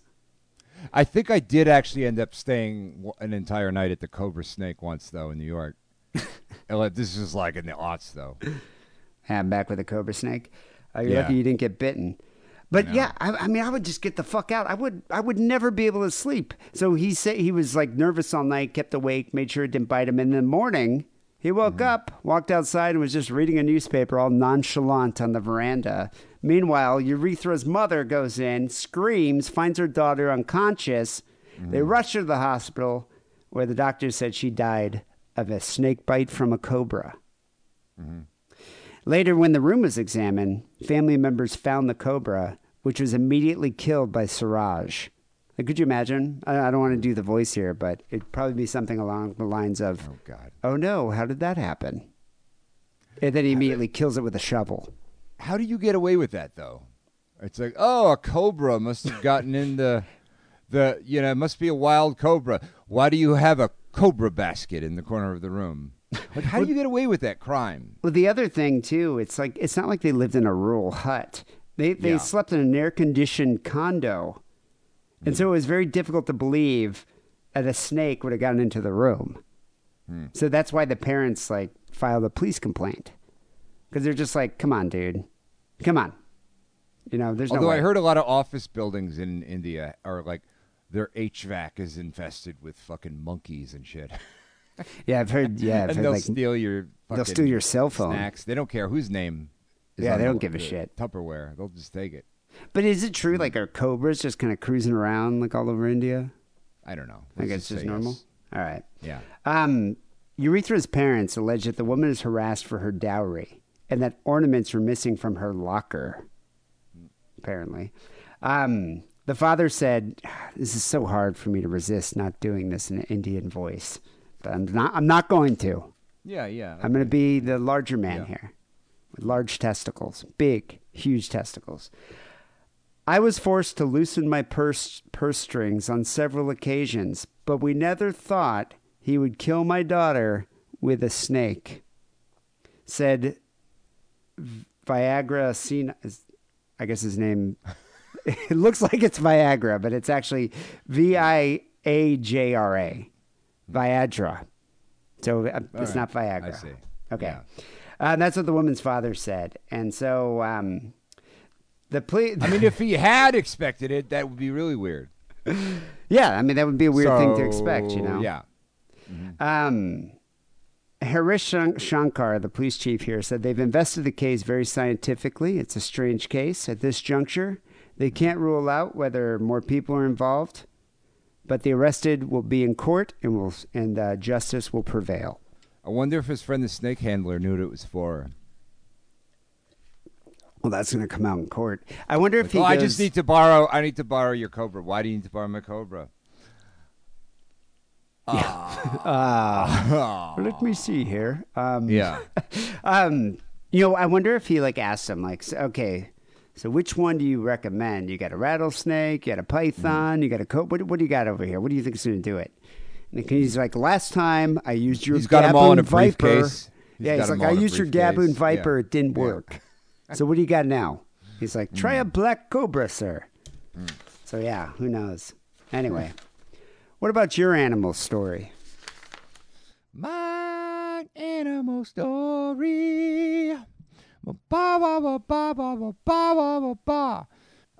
I think I did actually end up staying an entire night at the Cobra Snake once, though, in New York. This is like in the aughts, though.
I'm back with a cobra snake. Uh, you're
Yeah.
lucky you didn't get bitten. But yeah, I, I mean, I would just get the fuck out. I would, I would never be able to sleep. So he said he was like nervous all night, kept awake, made sure it didn't bite him. In the morning, he woke mm-hmm. up, walked outside, and was just reading a newspaper, all nonchalant on the veranda. Meanwhile, Urethra's mother goes in, screams, finds her daughter unconscious. They mm. rush her to the hospital, where the doctor said she died of a snake bite from a cobra. Mm-hmm. Later, when the room was examined, family members found the cobra, which was immediately killed by Suraj. Like, could you imagine? I, I don't want to do the voice here, but it'd probably be something along the lines of,
Oh, God.
"Oh no, how did that happen?" And then he immediately kills it with a shovel.
How do you get away with that, though? It's like, oh, a cobra must have gotten in the, the you know, it must be a wild cobra. Why do you have a cobra basket in the corner of the room? Like, how do you get away with that crime?
Well, the other thing too, it's like it's not like they lived in a rural hut. They they
Yeah.
slept in an air conditioned condo, and so it was very difficult to believe that a snake would have gotten into the room. Hmm. So that's why the parents like filed a police complaint because they're just like, "Come on, dude, come on." You know, there's
Although
no.
I heard a lot of office buildings in India are like their HVAC is infested with fucking monkeys and shit.
yeah, I've heard. Yeah, I've
and
heard
they'll
like
steal your
they'll steal your cell phone.
snacks. They don't care whose name.
Yeah, they don't give a shit.
Tupperware. They'll just take it.
But is it true? Like, are cobras just kind of cruising around like all over India?
I don't know.
Guess it's just normal.
yes.
All right.
Yeah.
Um, Urethra's parents allege that the woman is harassed for her dowry and that ornaments were missing from her locker. Apparently, um, the father said, "This is so hard for me to resist not doing this in an Indian voice, but I'm not. I'm not going to.
Yeah, yeah.
I'm going to be the larger man
Yeah.
here, with large testicles, big, huge testicles." I was forced to loosen my purse, purse strings on several occasions, but we never thought he would kill my daughter with a snake. Said Viagra Sina. I guess his name. it looks like it's Viagra, but it's actually V I A J R A. Viagra. So uh, it's
right.
not Viagra.
I see.
Okay.
Yeah.
Uh, that's what the woman's father said. And so um, the plea.
I mean, if he had expected it, that would be really weird.
yeah, I mean, that would be a weird thing to expect, you know?
Yeah.
Um, Harish Shankar, the police chief here, said they've invested the case very scientifically. It's a strange case at this juncture. They can't rule out whether more people are involved, but the arrested will be in court and will and uh, justice will prevail.
I wonder if his friend the snake handler knew what it was for.
Well, that's going to come out in court. I wonder if
Like,
he.
oh, I just need to borrow. I need to borrow your cobra. Why do you need to borrow my cobra?
Let me see here. Um,
Yeah.
Um, you know, I wonder if he like asked him, like, okay, so which one do you recommend? You got a rattlesnake, you got a python, you got a coat. What, what do you got over here? What do you think is going to do it? And he's like, last time I used your
He's got 'em all in a
Gaboon Viper.
briefcase. He's
yeah,
got
he's
'em
like, I used your. Gaboon Viper.
Yeah.
It didn't
Yeah.
work. so what do you got now? He's like, try
Mm.
a black cobra, sir. So yeah, who knows? Anyway, what about your animal story?
My animal story. Ba, ba, ba, ba, ba, ba, ba, ba, ba.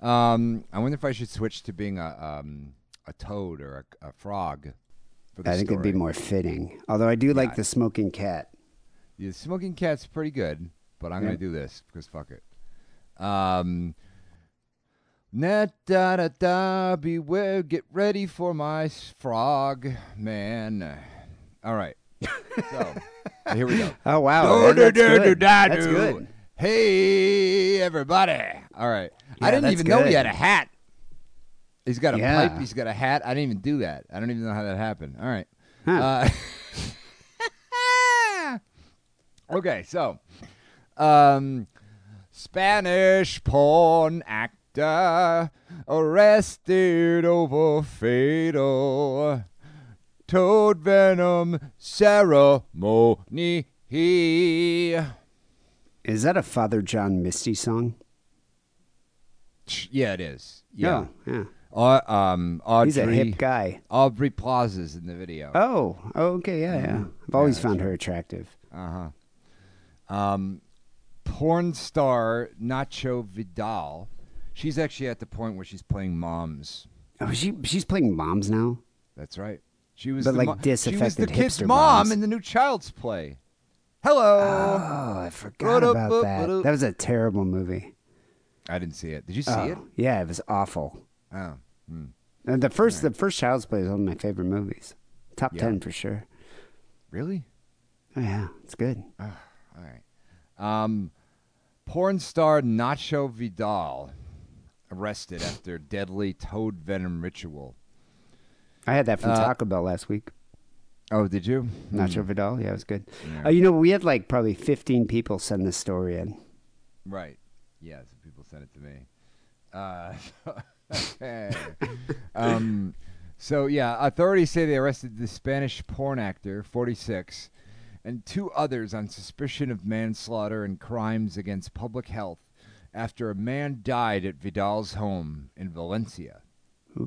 Um, I wonder if I should switch to being a um, a toad or a, a frog. For the
I think it'd be more fitting. Although I do like the smoking cat.
The smoking cat's pretty good, but I'm gonna do this because fuck it. Um, na da da da, beware, get ready for my s- frog, man. All right, so here we go.
Oh wow, that- that's good. That's good.
Hey, everybody! All right,
Yeah,
I didn't
that's
even know he had a hat. He's got a
Yeah.
pipe. He's got a hat. I didn't even do that. I don't even know how that happened. All right.
Huh.
Uh, okay, so um, Spanish porn actor arrested over fatal toad venom ceremony.
Is that a Father John Misty song?
Yeah, it is. Yeah.
Oh, yeah.
Au- um, Audrey,
He's a hip guy.
Aubrey Plaza's in the video.
Oh, okay, yeah, yeah. I've always
that's
found her attractive.
Uh huh. Um, porn star Nacho Vidal. She's actually at the point where she's playing moms.
Oh, she she's playing moms now.
That's right. She was
But,
the
like,
mo- She was the
disaffected
kid's
hipster
mom
moms.
in the new Child's Play. Hello.
Oh, I forgot about that. That was a terrible movie.
I didn't see it. Did you see
Oh,
it?
yeah, it was awful.
Oh. Hmm.
And the first the first Child's Play is one of my favorite movies. Top
Yeah.
ten for sure.
Really?
Oh yeah, it's good.
All right. Um, porn star Nacho Vidal arrested after deadly toad venom ritual.
I had that from
Uh,
Taco Bell last week.
Oh, did you?
Nacho Vidal, yeah, it was good.
Yeah.
Uh, you know, we had like probably fifteen people send this story in.
Right. Yeah, some people sent it to me. Uh, um, so, yeah, authorities say they arrested the Spanish porn actor, 46, and two others on suspicion of manslaughter and crimes against public health after a man died at Vidal's home in Valencia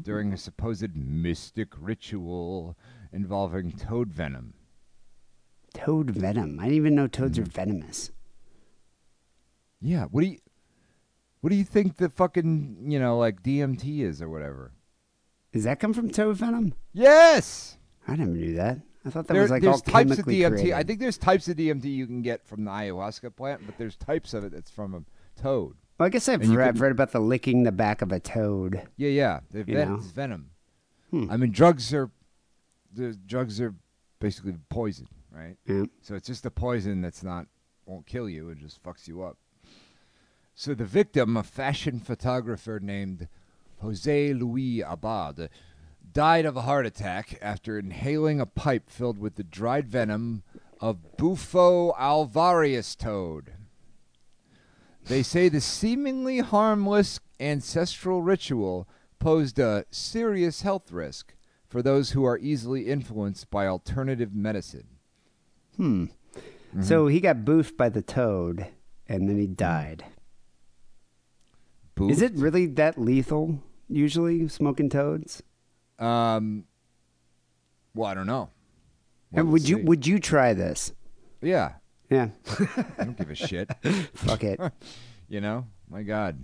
during a supposed mystic ritual involving toad venom.
Toad venom. I didn't even know toads are
Mm-hmm.
venomous.
Yeah, what do you what do you think the fucking, you know, like DMT is or whatever?
Does that come from toad venom?
Yes.
I never knew that. I thought that
There-
was like
there's
all
types of
chemically
DMT.
created.
I think there's types of DMT you can get from the ayahuasca plant, but there's types of it that's from a toad.
Well, I guess I've
And you
read, I've read about the licking the back of a toad.
Yeah, yeah.
You
ven-
know?
it's venom.
Hmm.
I mean, drugs are the drugs are basically poison, right?
Yeah.
So it's just a poison that's not won't kill you; it just fucks you up. So the victim, a fashion photographer named Jose Luis Abad, died of a heart attack after inhaling a pipe filled with the dried venom of Bufo alvarius toad. They say the seemingly harmless ancestral ritual posed a serious health risk for those who are easily influenced by alternative medicine. Hmm.
So he got boofed by the toad, and then he died. Is it really that lethal? Usually, smoking toads.
Um. Well, I don't know. We'll
would you would you try this?
Yeah,
Yeah,
I don't give a shit.
fuck it.
You know, my God.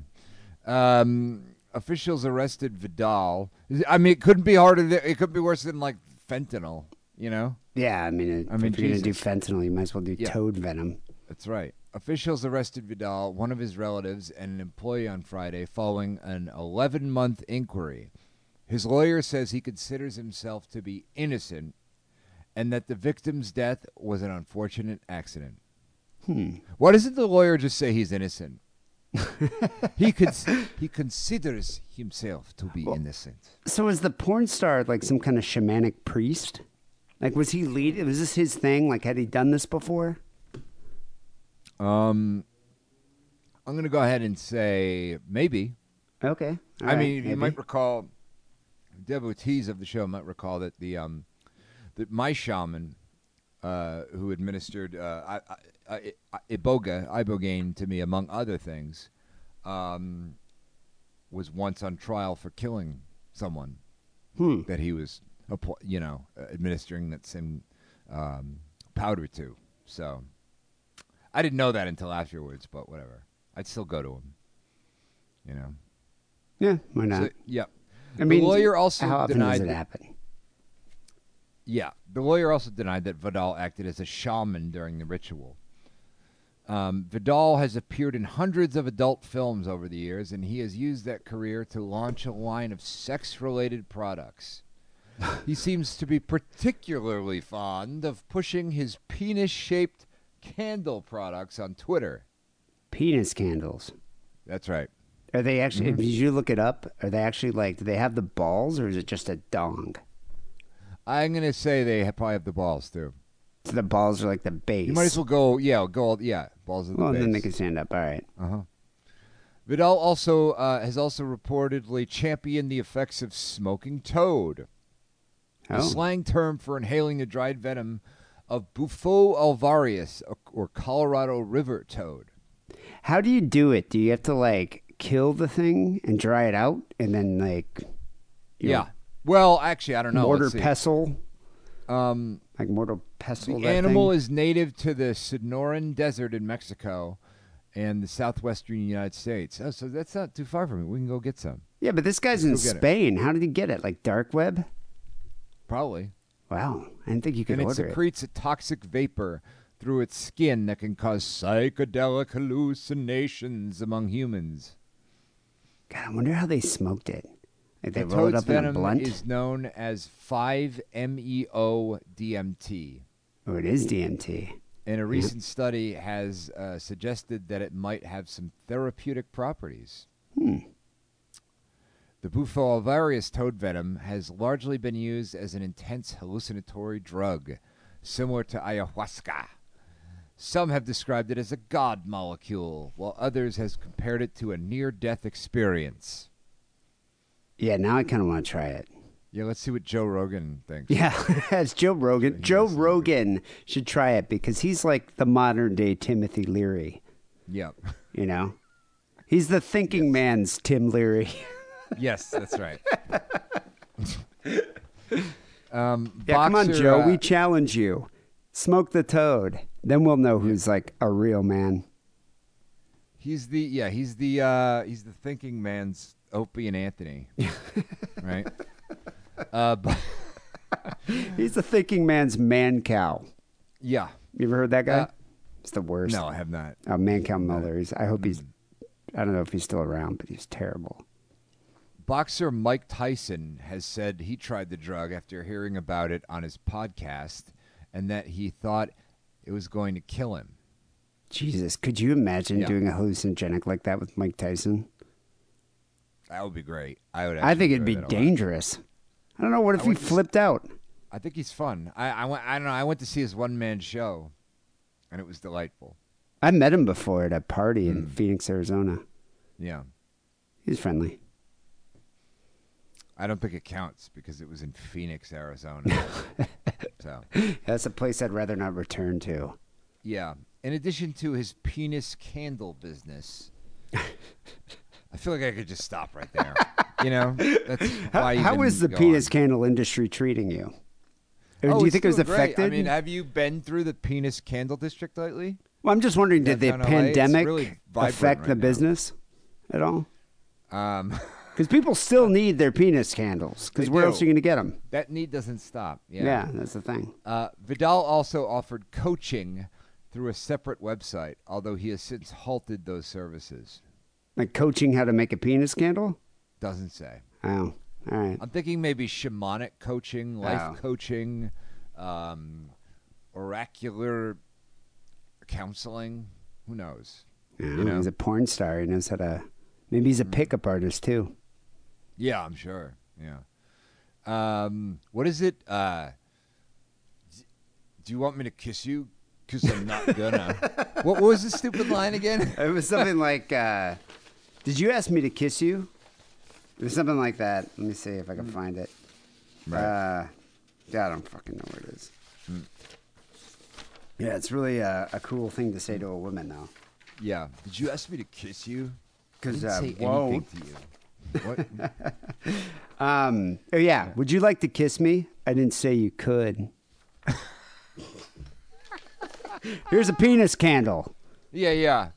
Um, officials arrested Vidal. I mean, it couldn't be harder. Than, it could be worse than like fentanyl. You know,
Yeah, I mean,
I mean,
if you're gonna do fentanyl, you might as well do
Yeah.
toad venom.
that's right. Officials arrested Vidal, one of his relatives, and an employee on Friday following an 11 month inquiry. His lawyer says he considers himself to be innocent and that the victim's death was an unfortunate accident.
Hmm.
Why doesn't the lawyer just say he's innocent? he cons- he considers himself to be innocent.
So is the porn star like some kind of shamanic priest? Like, was he lead? Was this his thing? Like, had he done this before?
Um, I'm gonna go ahead and say maybe.
Okay. all
I
right,
mean, you might recall devotees of the show might recall that the um that my shaman uh, who administered uh, I, I, I, iboga ibogaine to me among other things um, was once on trial for killing someone
Hmm.
that he was you know administering that same um, powder to so I didn't know that until afterwards but whatever I'd still go to him you know
Yeah, why not?
so, yeah
I mean,
the lawyer also
how often
denied
does it
that-
happen?
Yeah, the lawyer also denied that Vidal acted as a shaman during the ritual. Um, Vidal has appeared in hundreds of adult films over the years, and he has used that career to launch a line of sex related products. he seems to be particularly fond of pushing his penis shaped candle products on Twitter.
Penis candles.
That's right.
Are they actually?
Mm-hmm.
Did you look it up? Are they actually like? Do they have the balls, or is it just a dong?
I'm going to say they ha- probably have the balls, too.
So the balls are like the base.
You might as well go, yeah, go, yeah, balls of the
Well, then they can stand up. All right.
Uh-huh. Vidal also uh, has also reportedly championed the effects of smoking toad, a
Oh.
slang term for inhaling the dried venom of Bufo alvarius or- or Colorado River toad.
How do you do it? Do you have to like kill the thing and dry it out, and then like
yeah. Well, actually, I don't know.
mortar pestle,
Um,
like mortar pestle?
the animal
thing?
is native to the Sonoran Desert in Mexico and the southwestern United States. Oh, so that's not too far from it. We can go get some.
Yeah, but this guy's in
Let's it.
Spain. How did he get it? Like dark web?
Probably.
Wow, I didn't think you could
and it
order it.
secretes a toxic vapor through its skin that can cause psychedelic hallucinations among humans.
God, I wonder how they smoked it. Like they
the
roll it
toad's
up in a
venom
blunt.
is known as E 5-MeO-DMT.
Oh, it is DMT.
And a recent study has uh, suggested that it might have some therapeutic properties.
Hmm.
The Bufo alvarius toad venom has largely been used as an intense hallucinatory drug, similar to ayahuasca. Some have described it as a god molecule, while others have compared it to a near-death experience.
Yeah, now I kind of want to try it.
Yeah, let's see what Joe Rogan thinks.
Yeah, it's Joe Rogan. Joe Rogan should try it because he's like the modern day Timothy Leary.
Yep.
You know, he's the thinking man's Tim Leary.
yes, that's right. um,
yeah, come on,
Boxer,
Joe.
uh,
we challenge you. Smoke the toad. Then we'll know who's like a real man.
He's the yeah, he's the uh he's the thinking man's Opie and Anthony. right? Uh but
He's the thinking man's Mancow.
yeah.
You ever heard that guy?
Uh,
it's the worst.
No, I have not.
Oh, Mancow Muller. He's, I hope he's.
Mm.
I don't know if he's still around, but he's terrible.
Boxer Mike Tyson has said he tried the drug after hearing about it on his podcast and that he thought it was going to kill him.
Jesus, could you imagine
Yeah.
doing a hallucinogenic like that with Mike Tyson?
That would be great. I would
I think it'd be dangerous. I don't know. What if
I
he
to
flipped out?
I think he's fun. I I went I don't know, I went to see his one man show and it was delightful.
I met him before at a party
Hmm.
in Phoenix, Arizona.
Yeah.
he's friendly.
I don't think it counts because it was in Phoenix, Arizona. so,
That's a place I'd rather not return to.
yeah. In addition to his penis candle business, I feel like I could just stop right there. You know, that's
How,
why
how
even
the penis
on.
candle industry treating you?
Oh,
do you think it was
doing great.
affected?
I mean, have you been through the penis candle district lately?
well, I'm just wondering, did the
downtown LA? It's
pandemic
really
affect
right
the
now.
business at all?
Um,
Because people still need their penis candles. Because where
do.
else are you going to get them?
that need doesn't stop. Yeah.
Yeah. that's the thing.
Uh, Vidal also offered coaching through a separate website, although he has since halted those services.
Like coaching how to make a penis candle?
Doesn't say.
Oh, all right.
I'm thinking maybe shamanic coaching, life
Oh.
coaching, um, oracular counseling. Who knows?
Yeah,
you know.
He's a porn star. He knows how to. Maybe he's a pickup artist too.
Yeah, I'm sure. Yeah. Um, what is it? Uh, do you want me to kiss you? Because I'm not gonna. what, what was the stupid line again?
It was something like, uh, "Did you ask me to kiss you?" It was something like that. Let me see if I can find it. Uh, yeah, I don't fucking know where it is. Yeah, it's really a, a cool thing to say to a woman, though.
Yeah. Did you ask me to kiss you? I
'Cause,
didn't
uh,
say
whoa.
anything to you. What?
Um, oh yeah. Would you like to kiss me? I didn't say you could. Here's a penis candle.
yeah, yeah.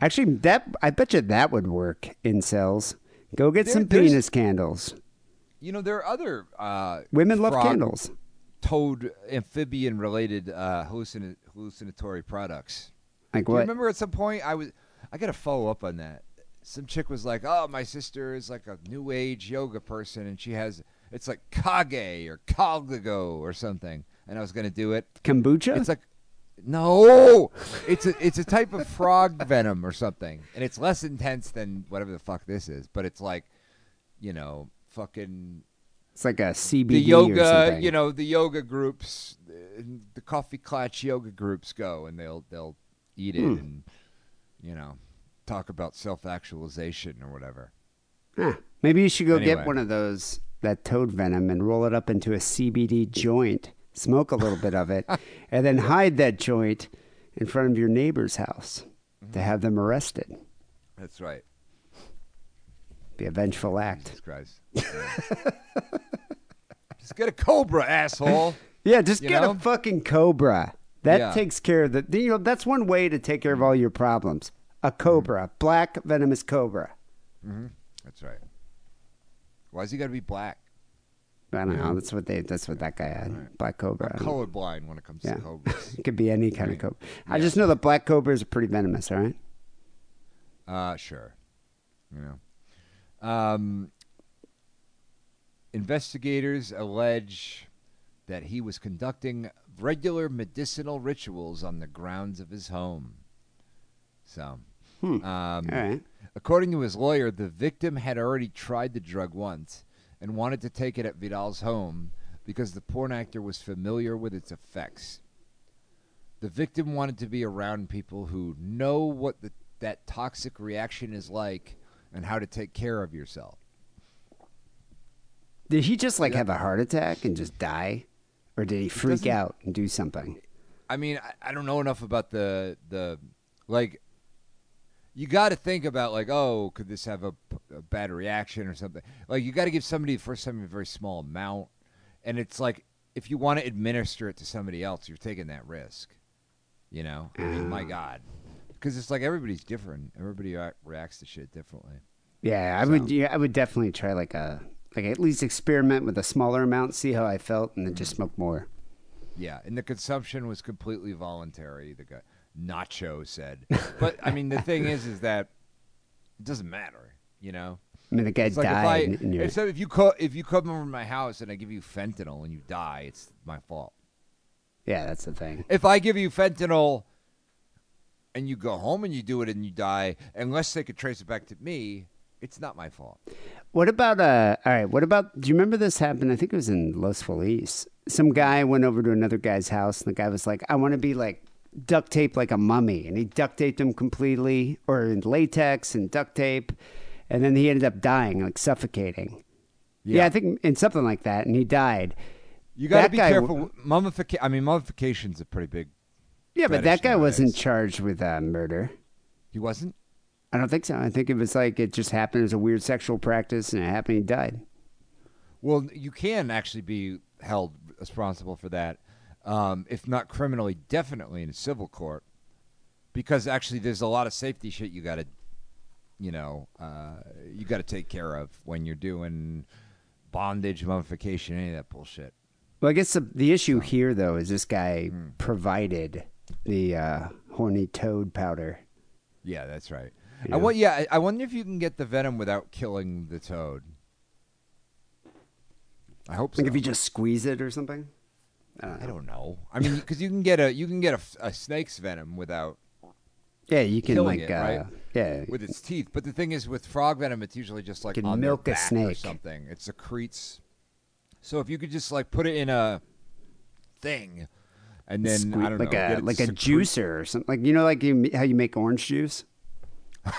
Actually, that I bet you that would work incels. Go get
There-
some penis candles.
You know there are other uh,
Women love candles.
toad amphibian related uh, hallucin- hallucinatory products.
Like
Do you
what?
remember at some point I was I got to follow up on that. Some chick was like, "Oh, my sister is like a new age yoga person, and she has it's like kage or kalgago or something." And I was gonna do it.
Kombucha?
It's like no, it's a it's a type of frog venom or something, and it's less intense than whatever the fuck this is. But it's like, you know, fucking
It's like a CBD
the yoga, you know, the yoga groups, the, the coffee clutch yoga groups go and they'll they'll eat it
Hmm.
and you know talk about self actualization or whatever.
Huh. Maybe you should go
Anyway.
get one of those that toad venom and roll it up into a CBD joint. Smoke a little bit of it, and then hide that joint in front of your neighbor's house
Mm-hmm.
to have them arrested.
That's right.
Be a vengeful act.
Jesus Christ. Just get a cobra, asshole.
Yeah, just
You
get
know?
a fucking cobra. That
Yeah.
takes care of the. You know, that's one way to take care of all your problems. A cobra, black venomous cobra.
That's right. Why's he got to be black?
I don't know. That's what they. That's what that guy had. Black cobra. I don't.
Colorblind when it comes
Yeah.
to cobras.
It could be any kind of cobra. I just know that black cobras are pretty venomous. All right.
Uh, sure. You know. Um, investigators allege that he was conducting regular medicinal rituals on the grounds of his home. So, um,
All right.
according to his lawyer, the victim had already tried the drug once and wanted to take it at Vidal's home because the porn actor was familiar with its effects. The victim wanted to be around people who know what the, that toxic reaction is like and how to take care of yourself.
Did he just like have a heart attack and just die, or did he freak
doesn't-
out and do something?
I mean, I, I don't know enough about the the like. You got to think about like, oh, could this have a, a bad reaction or something? Like, you got to give somebody the first time a very small amount, and it's like if you want to administer it to somebody else, you're taking that risk. You know, I mean, my God, because it's like everybody's different. Everybody reacts to shit differently.
Yeah, I would. Yeah, I would definitely try like a like at least experiment with a smaller amount, see how I felt, and then just mm-hmm. smoke more.
Yeah, and the consumption was completely voluntary. The guy Nacho said, but I mean, the thing is, is that it doesn't matter. You know,
I mean, the guy
it's like if I
died. and you're,
if, so if you co- if you come over to my house and I give you fentanyl and you die, it's my fault.
yeah, that's the thing.
If I give you fentanyl and you go home and you do it and you die, unless they could trace it back to me, it's not my fault.
What about uh? All right. What about? Do you remember this happened? I think it was in Los Feliz. Some guy went over to another guy's house, and the guy was like, "I want to be like duct tape like a mummy, and he duct taped him completely, or in latex and duct tape, and then he ended up dying, like suffocating. Yeah, I think in something like that, and he died.
You got to be careful. Mummification. I mean, mummification's a pretty big.
Yeah, but that guy wasn't charged with uh, murder.
He wasn't.
I don't think so. I think it was like it just happened as a weird sexual practice, and it happened. He died.
Well, you can actually be held responsible for that, um, if not criminally, definitely in a civil court, because actually there's a lot of safety shit you got to, you know, uh, you got to take care of when you're doing bondage, mummification, any of that bullshit.
Well, I guess the, the issue here, though, is this guy provided the uh, horny toad powder.
Yeah, that's right.
Yeah.
I want. Yeah, I I wonder if you can get the venom without killing the toad. I hope so.
Like if you just squeeze it or something. I don't know.
I don't know. I mean, because you can get a you can get a, a snake's venom without
Yeah, you can like
it,
uh,
right?
yeah.
with its teeth. But the thing is, with frog venom, it's usually just like
can
on their
milk a
back or
snake.
something. It secretes. So if you could just like put it in a thing, and then
Sque-
I don't
like
know,
a like a juicer or something. Like you know, like you, how you make orange juice.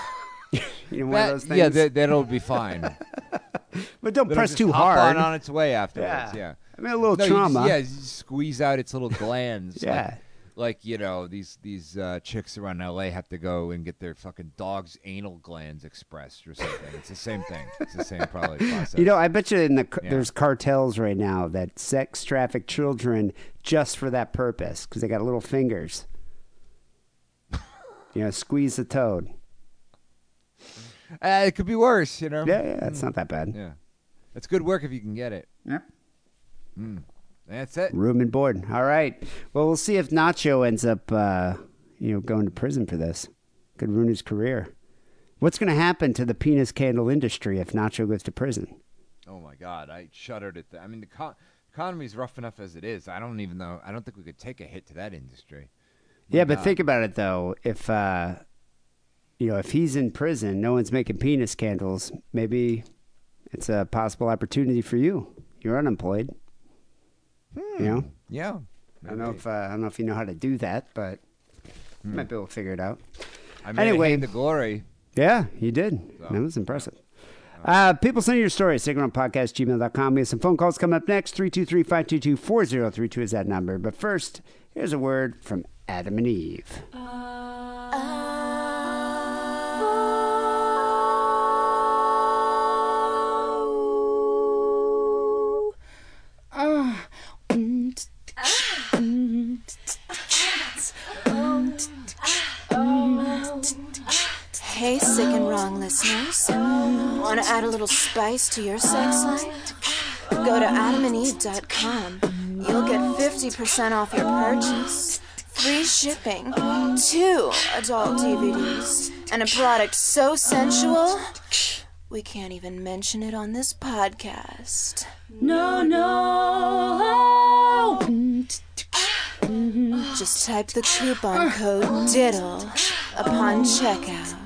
you know, one
That-
of those things.
yeah, that, that'll be fine.
but don't
That'll
press too hard.
on, on its way afterwards.
Yeah.
Yeah.
I mean, a little
No, you just-
trauma.
yeah, you squeeze out its little glands.
Yeah.
Like, you know, these these uh, chicks around LA have to go and get their fucking dog's anal glands expressed or something. It's the same thing. It's the same probably process.
You know, I bet you in the
Yeah.
there's cartels right now that sex traffic children just for that purpose because they got little fingers. you know, squeeze the toad.
Uh, it could be worse, you know.
Yeah, yeah, it's not that bad.
Yeah. It's good work if you can get it.
Yeah.
That's it.
Room and board. All right. Well, we'll see if Nacho ends up, uh, you know, going to prison for this. Could ruin his career. What's going to happen to the penis candle industry if Nacho goes to prison?
Oh my God, I shuddered at that. I mean, the co- economy's rough enough as it is. I don't even know. I don't think we could take a hit to that industry.
Yeah, but think about it though. If uh, you know, if he's in prison, no one's making penis candles. Maybe it's a possible opportunity for you. You're unemployed. You know,
Yeah.
I don't know if uh, I don't know if you know how to do that, but you
Hmm.
might be able to figure it out.
I made
Anyway.
anyway, the glory.
Yeah, you did. That was impressive. Uh, people send you your stories. Podcast, gmail.com. We have some phone calls coming up next. 323 522 4032 is that number. But first, here's a word from Adam and Eve.
Hey, listeners. Want to add a little spice to your sex life? Go to adamandeve.com. You'll get 50% off your purchase, free shipping, two adult DVDs, and a product so sensual we can't even mention it on this podcast.
No, no.
Just type the coupon code DIDDLE upon checkout.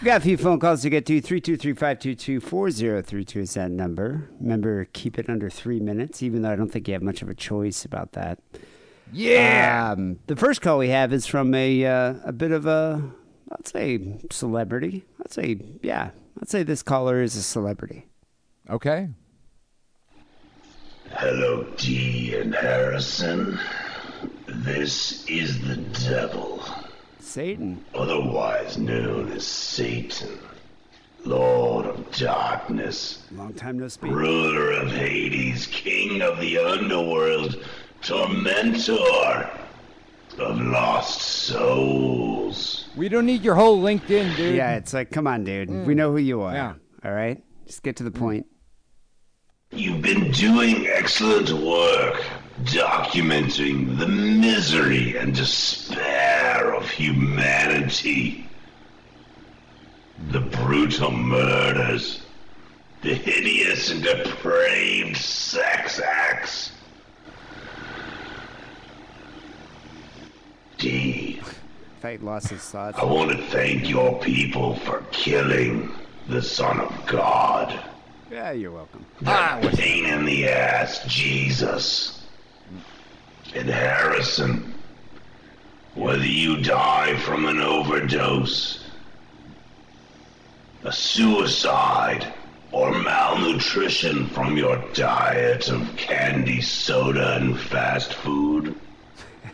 We got a few phone calls to get to. 323-522-4032 is that number. Remember, keep it under three minutes, even though I don't think you have much of a choice about that.
Yeah.
Um, the first call we have is from a uh, a bit of a, I'd say, celebrity. I'd say, yeah, I'd say this caller is a celebrity.
okay.
Hello, Dee and Harrison. This is the devil,
Satan.
otherwise known as Satan, Lord of Darkness,
Long time no speak.
ruler of Hades, king of the underworld, tormentor of lost souls.
We don't need your whole LinkedIn, dude.
Yeah, it's like, come on, dude. Mm. We know who you are.
Yeah.
All right? Just get to the point.
You've been doing excellent work documenting the misery and despair of humanity. The brutal murders, the hideous and depraved sex acts.
Thought lost his thoughts.
I want to thank your people for killing the Son of God.
Yeah, you're welcome.
That pain in the ass, Jesus. And Harrison, whether you die from an overdose, a suicide, or malnutrition from your diet of candy, soda, and fast food,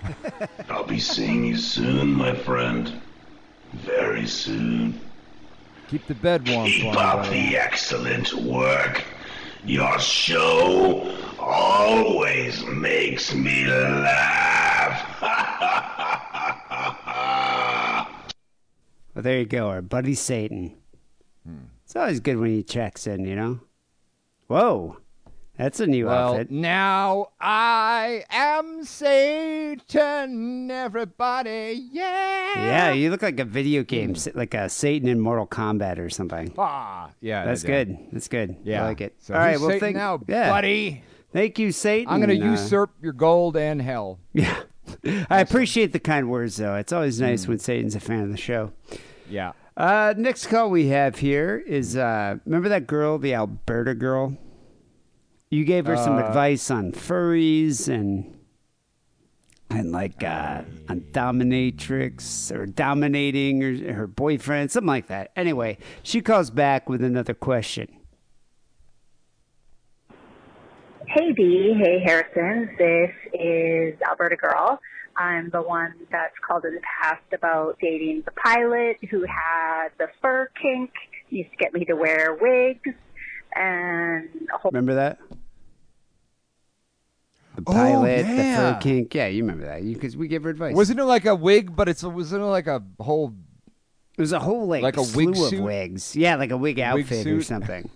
I'll be seeing you soon, my friend. Very soon.
Keep the bed warm,
Keep
Flying
up
Boy.
the excellent work. Your show always makes me laugh.
Well, there you go, our buddy Satan. Hmm. It's always good when he checks in, you know? Whoa, that's a new
Well,
outfit.
now I am Satan, everybody. Yeah.
Yeah, you look like a video game, like a Satan in Mortal Kombat or something.
Ah, yeah.
That's good. That's good.
Yeah.
I like it.
So
All right, well,
Satan
thank
now,
yeah.
buddy.
Thank you, Satan.
I'm going to
Uh,
usurp your gold and hell.
Yeah. I appreciate the kind words, though. It's always nice when Satan's a fan of the show.
Yeah.
Uh, next call we have here is uh, remember that girl, the Alberta girl? You gave her some advice on furries and and like uh, on dominatrix or dominating or her boyfriend, something like that. Anyway, she calls back with another question.
Hey Dee, hey Harrison. This is Alberta Girl. I'm the one that's called in the past about dating the pilot who had the fur kink, used to get me to wear wigs, and a whole
Remember that? The
Oh,
pilot, the
yeah.
fur kink. Yeah, you remember that because we gave her advice.
Wasn't it like a wig, but it's wasn't it like a whole
It was a whole like,
Like a
slew
wig
of
suit?
wigs. Yeah, like a wig outfit or
suit?
something.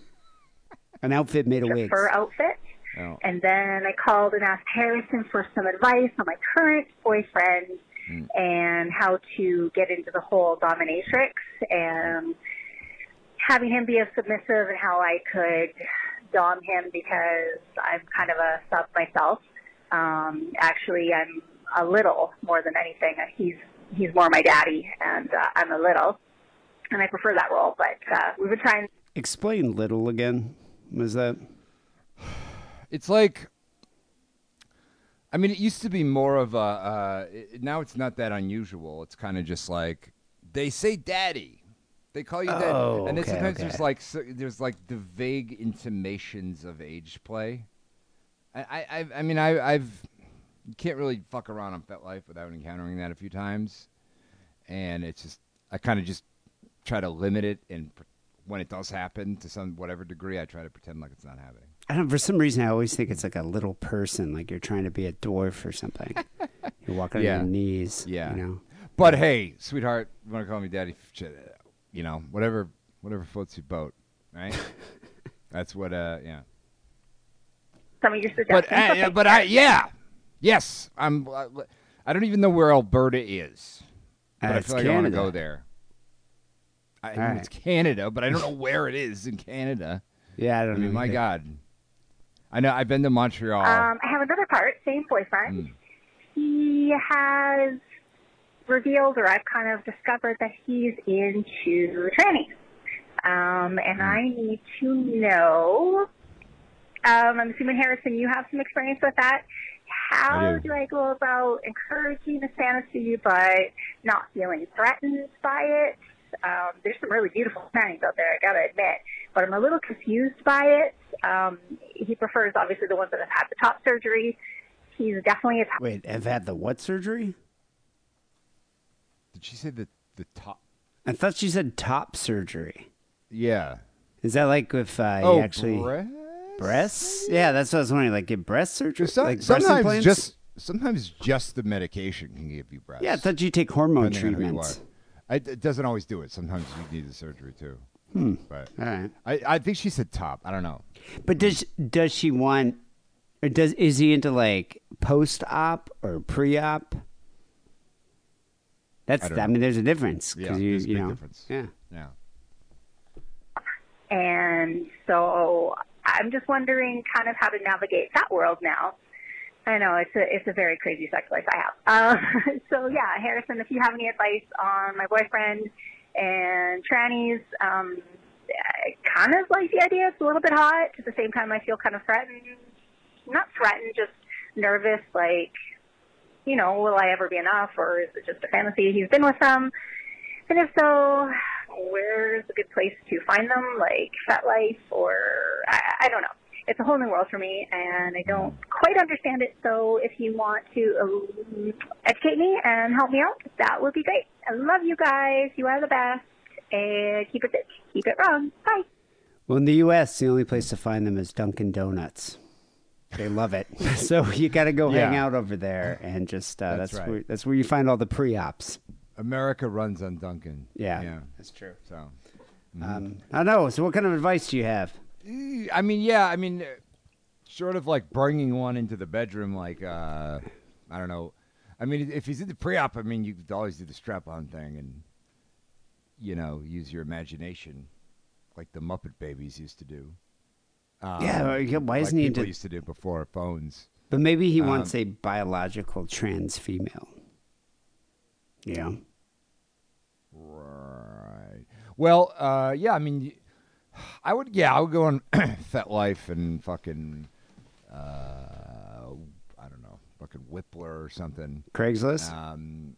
An outfit made of wigs.
fur outfit.
Oh.
And then I called and asked Harrison for some advice on my current boyfriend hmm. and how to get into the whole dominatrix and having him be a submissive and how I could dom him because I'm kind of a sub myself. Um, actually, I'm a little more than anything. He's he's more my daddy, and uh, I'm a little, and I prefer that role. But uh, we've been trying
Explain little again. Was that?
It's like, I mean, it used to be more of a. Uh, it, now it's not that unusual. It's kind of just like they say "daddy," they call you "daddy,"
Oh,
and then
okay,
sometimes
okay.
there's like so, there's like the vague intimations of age play. I, I, I, mean, I, I've you can't really fuck around on FetLife without encountering that a few times, and it's just I kind of just try to limit it, and pr- when it does happen to some whatever degree, I try to pretend like it's not happening.
I don't. For some reason, I always think it's like a little person, like you're trying to be a dwarf or something. you're walking
Yeah.
on your knees.
Yeah.
You know.
But hey, sweetheart, you want to call me daddy? You know, whatever, whatever floats your boat, right? That's what. Uh, yeah.
Some of your suggestions.
But
so
uh, but I yeah, yes. I'm. Uh, I don't even know where Alberta is, but
Uh,
I feel like I want to go there. I know
All
it's Canada, but I don't know where it is in Canada.
Yeah, I
I
don't know.
mean, my
either.
God. I know. I've been to Montreal.
Um, I have another part, same boyfriend.
Mm.
He has revealed, or I've kind of discovered that he's into trannies. Um, and
Mm.
I need to know, um, I'm assuming, Harrison, you have some experience with that. How
I do.
do I go about encouraging this fantasy but not feeling threatened by it? Um, there's some really beautiful trannies out there, I gotta admit, but I'm a little confused by it. Um, he prefers obviously the ones that have had the top surgery. He's definitely a top
Wait, have had the what surgery?
Did she say the the top?
I thought she said top surgery.
Yeah.
Is that like if uh,
oh,
you actually
breast?
Breasts? Yeah, that's what I was wondering. Like get breast surgery,
Just some-
like breast
sometimes
implants?
just sometimes just the medication can give you breasts.
yeah. I thought you take hormone
depending on who you
treatments.
are. I, it doesn't always do it. Sometimes you need the surgery too.
Hmm.
But
All right.
I, I think she said top. I don't know.
But does does she want or does is he into like post op or pre op? That's
I
I,
don't know.
mean, there's a difference
Yeah,
because you
there's a
you
big
know
difference.
yeah.
Yeah.
And so I'm just wondering kind of how to navigate that world now. I know it's a it's a very crazy sex life I have. Uh, so yeah, Harrison, if you have any advice on my boyfriend and trannies, um, I kind of like the idea. It's a little bit hot. At the same time, I feel kind of threatened. Not threatened, just nervous. Like, you know, will I ever be enough, or is it just a fantasy? He's been with them, and if so, where's a good place to find them? Like FetLife, or I, I don't know it's a whole new world for me, and I don't quite understand it. So if you want to um, educate me and help me out, that would be great. I love you guys. You are the best. And keep it keep it wrong. Bye.
Well, in the U.S., the only place to find them is Dunkin' Donuts. They love it, so you got to go hang out over there and just uh,
That's
that's,
right.
where that's where you find all the pre-ops.
America runs on Dunkin'.
Yeah,
Yeah.
that's true.
So.
Um, I know. So, what kind of advice do you have?
Eh, I mean, yeah. I mean, uh, sort of like bringing one into the bedroom, like uh, I don't know. I mean, if he's in the pre-op, I mean, you could always do the strap-on thing and you know use your imagination, like the Muppet Babies used to do. Um,
Yeah, why
like
isn't he
people
into-
used to do before phones?
But maybe he
Um,
wants a biological trans female. Yeah.
Right. Well, uh, yeah. I mean, I would. Yeah, I would go on FetLife and fucking. Uh, I don't know, fucking Whiplr or something.
Craigslist.
Um,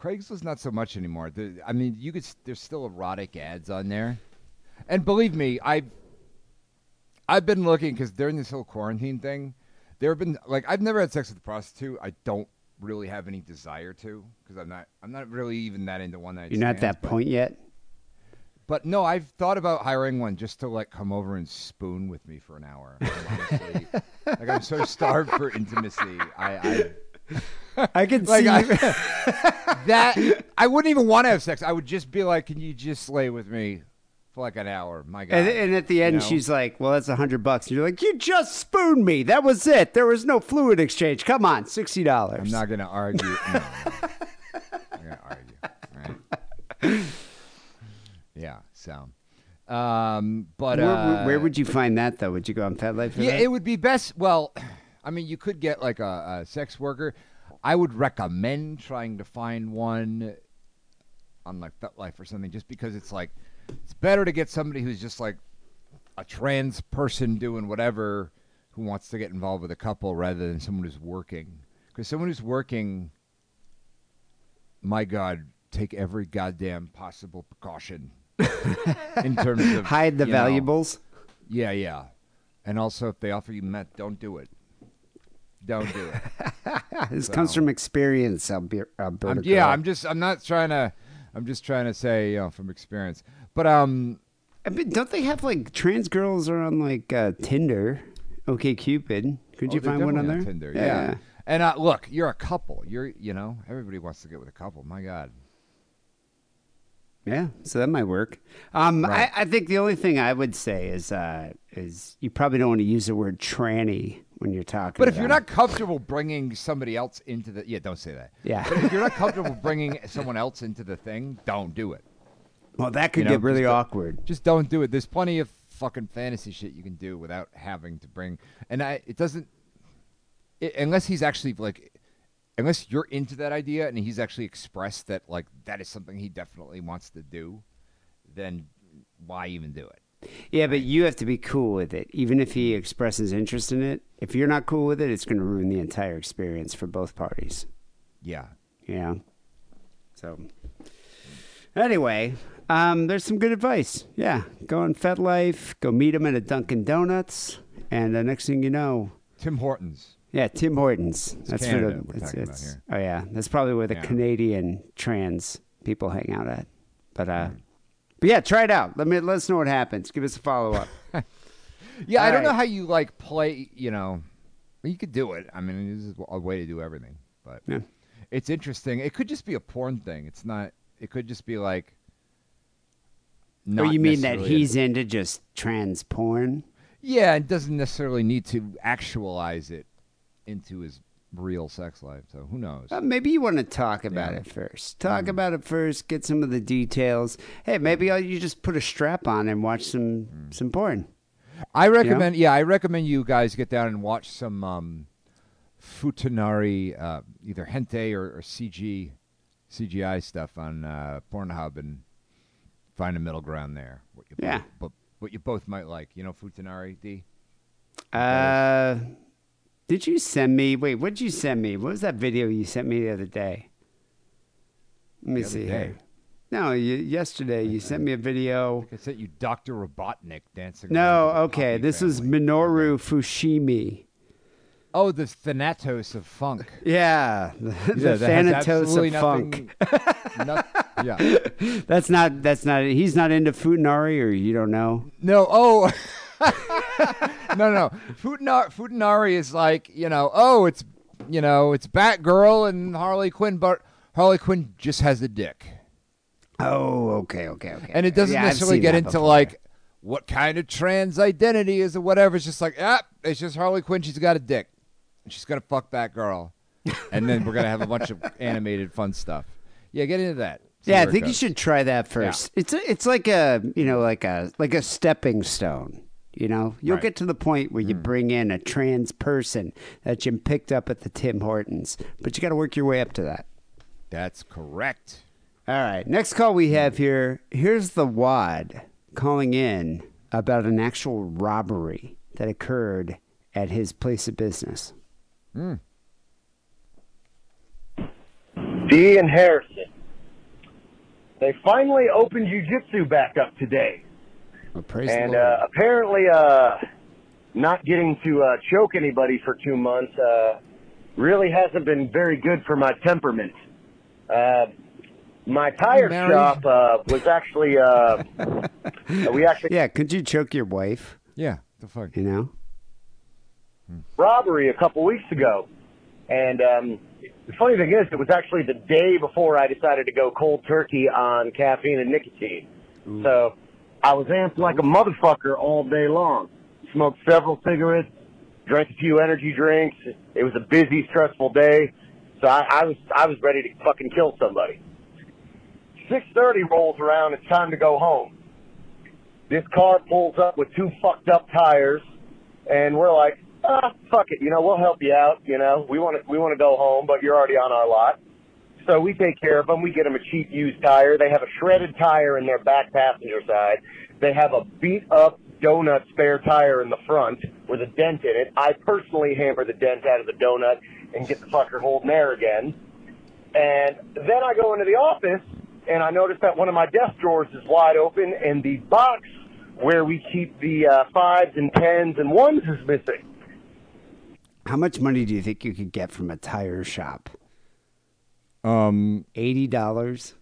Craigslist not so much anymore. The, I mean, you could. There's still erotic ads on there, and believe me, I've, I've been looking because during this whole quarantine thing, there have been like I've never had sex with a prostitute. I don't really have any desire to because I'm not. I'm not really even that into one night.
You're not at that
but-
point yet.
But no, I've thought about hiring one just to like come over and spoon with me for an hour. Honestly, like I'm so starved for intimacy. I, I
I can
like
see.
I, that I wouldn't even want to have sex. I would just be like, "Can you just lay with me for like an hour?" My God.
and, and at the end,
You know?
she's like, "Well, that's a hundred bucks." And you're like, "You just spooned me. That was it. There was no fluid exchange. Come on, sixty dollars."
I'm not gonna argue. No. I'm gonna argue. Right? Yeah. So, um, but
Where,
uh,
where would you find that though? Would you go on FetLife? For
Yeah,
that?
it would be best. Well, I mean, you could get like a, a sex worker. I would recommend trying to find one on like FetLife or something, just because it's like it's better to get somebody who's just like a trans person doing whatever who wants to get involved with a couple rather than someone who's working. Because someone who's working, my God, take every goddamn possible precaution in terms of
hide the
you know,
valuables.
yeah, yeah. And also, if they offer you meth, don't do it. Don't do it.
This comes from experience, Albert-
I'm, yeah, I'm just. I'm not trying to. I'm just trying to say, you know, from experience. But um,
I mean, don't they have like trans girls are on like uh, Tinder, OkCupid? Could
oh,
you find one on there?
Tinder, yeah. And uh, look, you're a couple. You're, you know, everybody wants to get with a couple. My God.
Yeah, so that might work. Um,
Right.
I, I think the only thing I would say is uh, is you probably don't want to use the word tranny when you're talking.
But if you're not comfortable bringing somebody else into the, yeah, don't say that.
Yeah.
But if you're not comfortable bringing someone else into the thing, don't do it.
Well, that could
you know,
get really
just
awkward.
Just don't do it. There's plenty of fucking fantasy shit you can do without having to bring. And I, it doesn't, it, unless he's actually like, unless you're into that idea and he's actually expressed that like that is something he definitely wants to do, then why even do it?
Yeah, but you have to be cool with it, even if he expresses interest in it. If you're not cool with it, it's going to ruin the entire experience for both parties.
Yeah.
Yeah. So, anyway, um, there's some good advice. Yeah, go on FetLife, go meet him at a Dunkin' Donuts, and the next thing you know,
Tim Hortons.
yeah, Tim Hortons. That's
Canada
for
we're
the. That's,
talking about
it's-
here.
Oh yeah, that's probably where the
Yeah.
Canadian trans people hang out at. But uh, but yeah, try it out. Let me let us know what happens. Give us a follow up.
Yeah, I don't know how you like play. You know, you could do it. I mean, this is a way to do everything. But
Yeah.
it's interesting. It could just be a porn thing. It's not. It could just be like.
Or
not
you mean that he's into just trans porn?
Yeah, it doesn't necessarily need to actualize it into his real sex life. So who knows?
Uh, maybe you want to talk about
Yeah.
it first. Talk about it first. Get some of the details. Hey, maybe I'll, you just put a strap on and watch some
Mm.
some porn.
I recommend. Yeah, I recommend you guys get down and watch some um, Futanari, uh, either hentai or, or CG, CGI stuff on uh, Pornhub, and find a middle ground there. What you
Yeah.
both, but what you both might like. You know, Futanari D.
Uh, did you send me? Wait, what did you send me? What was that video you sent me the other day? Let me see
day?
here. No, you, yesterday you sent me a video.
Like I sent you Doctor Robotnik dancing.
No,
around with the
okay. This was. Minoru Fushimi.
Oh, the Thanatos of funk.
Yeah, the,
Yeah,
the Thanatos of funk.
no- yeah.
That's not. That's not. He's not into Futanari, or you don't know.
No, oh. no, no. Futanari, Futanari is like, you know, oh, it's, you know, it's Batgirl and Harley Quinn, but Harley Quinn just has a dick.
Oh, okay, okay, okay.
And it doesn't
Yeah,
necessarily get into
before.
like what kind of trans identity is or whatever. It's just like, ah, it's just Harley Quinn. She's got a dick. And she's to fuck Batgirl. and then we're going to have a bunch of animated fun stuff. Yeah, get into that. See
Yeah, I think you should try that first. It's a, it's like a you know like a like a stepping stone. You know, you'll
Right.
get to the point where you
Hmm.
bring in a trans person that you picked up at the Tim Hortons, but you got to work your way up to that.
That's correct.
All right, next call we have here. Here's the wad calling in about an actual robbery that occurred at his place of business.
Dee and Harrison. They finally opened jujitsu back up today.
Well, praise
and
the Lord.
uh, apparently, uh, not getting to uh, choke anybody for two months uh, really hasn't been very good for my temperament. Uh, my tire shop uh, was actually, uh, we actually
yeah, could you choke your wife?
Yeah, the fuck.
You know.
Robbery a couple weeks ago. And um, the funny thing is, it was actually the day before I decided to go cold turkey on caffeine and nicotine. So I was amped like a motherfucker all day long. Smoked several cigarettes, drank a few energy drinks. It was a busy, stressful day. So I, I was I was ready to fucking kill somebody. Six thirty rolls around. It's time to go home. This car pulls up with two fucked up tires, and we're like, ah, fuck it. You know, we'll help you out. You know, we want to we want to go home, but you're already on our lot. So we take care of them. We get them a cheap used tire. They have a shredded tire in their back passenger side. They have a beat up donut spare tire in the front with a dent in it. I personally hammer the dent out of the donut and get the fucker holding there again. And then I go into the office and I notice that one of my desk drawers is wide open and the box where we keep the uh, fives and tens and ones is missing.
How much money do you think you could get from a tire shop?
Um,
Eighty dollars.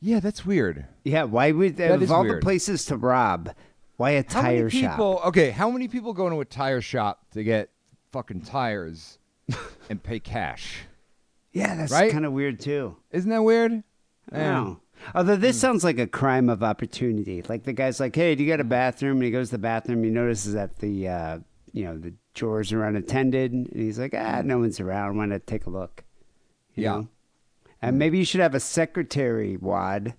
yeah, that's weird.
Yeah, why would
That
of
is
all the places to rob? Why a
How
tire
many
shop?
people? Okay, how many people go into a tire shop to get fucking tires and pay cash?
Yeah, that's
Right?
kind of weird too.
Isn't that weird?
I don't. Although this sounds like a crime of opportunity. Like the guy's like, "Hey, do you got a bathroom?" And he goes to the bathroom. He notices that the uh, you know the drawers are unattended, and he's like, "Ah, no one's around. I want to take a look." You
Yeah.
know? And maybe you should have a secretary, Wad,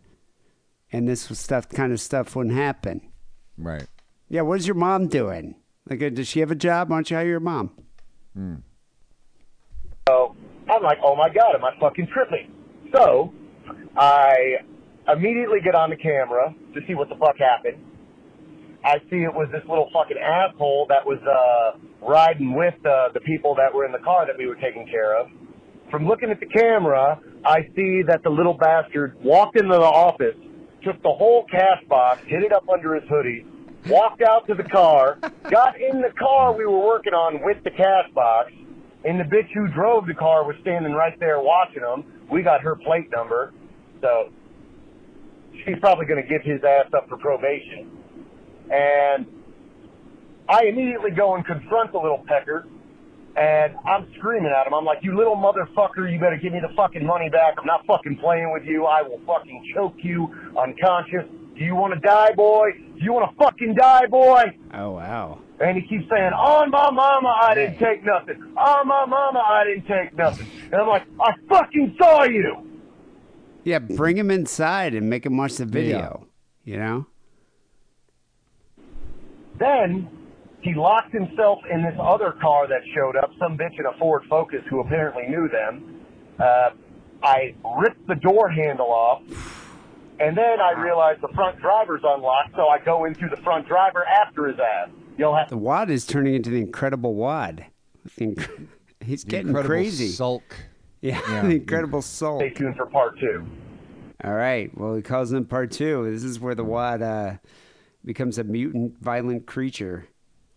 and this stuff kind of stuff wouldn't happen.
Right.
Yeah, what is your mom doing? Like, uh, does she have a job? Why don't you hire your mom?
So I'm like, oh my god, am I fucking tripping? So I immediately get on the camera to see what the fuck happened. I see it was this little fucking asshole that was uh, riding with uh, the people that were in the car that we were taking care of. From looking at the camera, I see that the little bastard walked into the office, took the whole cash box, hid it up under his hoodie, walked out to the car, got in the car we were working on with the cash box, and the bitch who drove the car was standing right there watching him. We got her plate number, so she's probably going to give his ass up for probation. And I immediately go and confront the little pecker, and I'm screaming at him. I'm like, "You little motherfucker! You better give me the fucking money back. I'm not fucking playing with you. I will fucking choke you unconscious. Do you want to die, boy? Do you want to fucking die, boy?"
Oh wow.
And he keeps saying, "On my mama, I didn't take nothing. On my mama, I didn't take nothing." And I'm like, "I fucking saw you."
Yeah, bring him inside and make him watch the video. You know.
Then he locked himself in this other car that showed up, some bitch in a Ford Focus who apparently knew them. Uh, I ripped the door handle off, and then I realized the front driver's unlocked, so I go in through the front driver after his ass. You'll have
The wad is turning into the incredible wad. The inc- He's
The
getting
incredible
crazy.
Sulk.
Yeah,
Yeah.
the incredible sulk.
stay tuned for part two.
All right. Well, he calls in part two. This is where the wad uh, becomes a mutant, violent creature.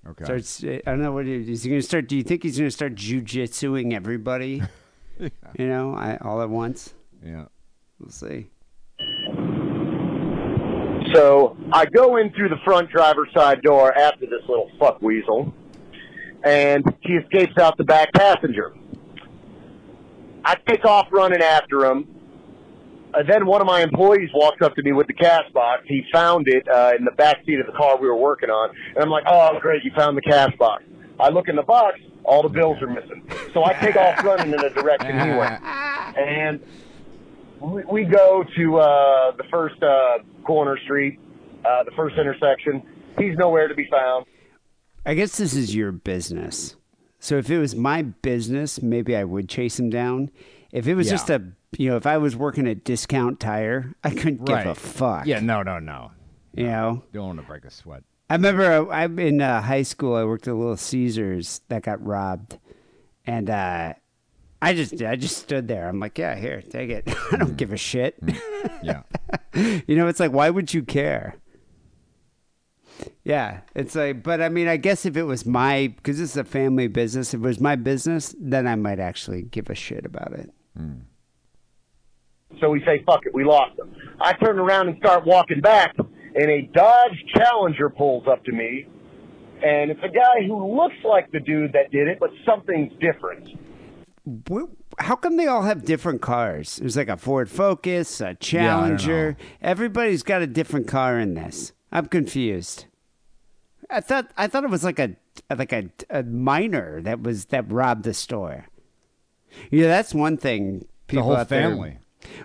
Okay.
Starts. Uh, I don't know what he, is he going to start. Do you think he's going to start jujitsuing everybody? You know, I, all at once.
yeah.
We'll see.
So I go in through the front driver's side door after this little fuck weasel, and he escapes out the back passenger. I take off running after him. Uh, then one of my employees walks up to me with the cash box. He found it uh, in the back seat of the car we were working on, and I'm like, "Oh, great! You found the cash box." I look in the box. All the bills are missing. So I take off running in the direction he went, and we, we go to uh, the first uh, corner street, uh, the first intersection. He's nowhere to be found.
I guess this is your business. So if it was my business, maybe I would chase him down. If it was
Yeah.
just a, you know, if I was working at Discount Tire, I couldn't give a fuck.
Yeah, no, no, no.
You know,
Don't want to break a sweat.
I remember I, I'm in uh, high school. I worked at Little Caesars that got robbed, and uh, I just I just stood there. I'm like, yeah, here, take it. I don't give a shit.
Yeah.
you know, it's like, why would you care? Yeah, it's like, but I mean, I guess if it was my, because this is a family business, if it was my business, then I might actually give a shit about it. Hmm.
So we say, fuck it, we lost them. I turn around and start walking back, and a Dodge Challenger pulls up to me, and it's a guy who looks like the dude that did it, but something's different.
Wh- How come they all have different cars? There's like a Ford Focus, a
Dodge
Challenger. Everybody's got a different car in this. I'm confused. I thought I thought it was like a like a, a minor that was that robbed the store. Yeah, that's one thing.
The
People
whole
out there-
family.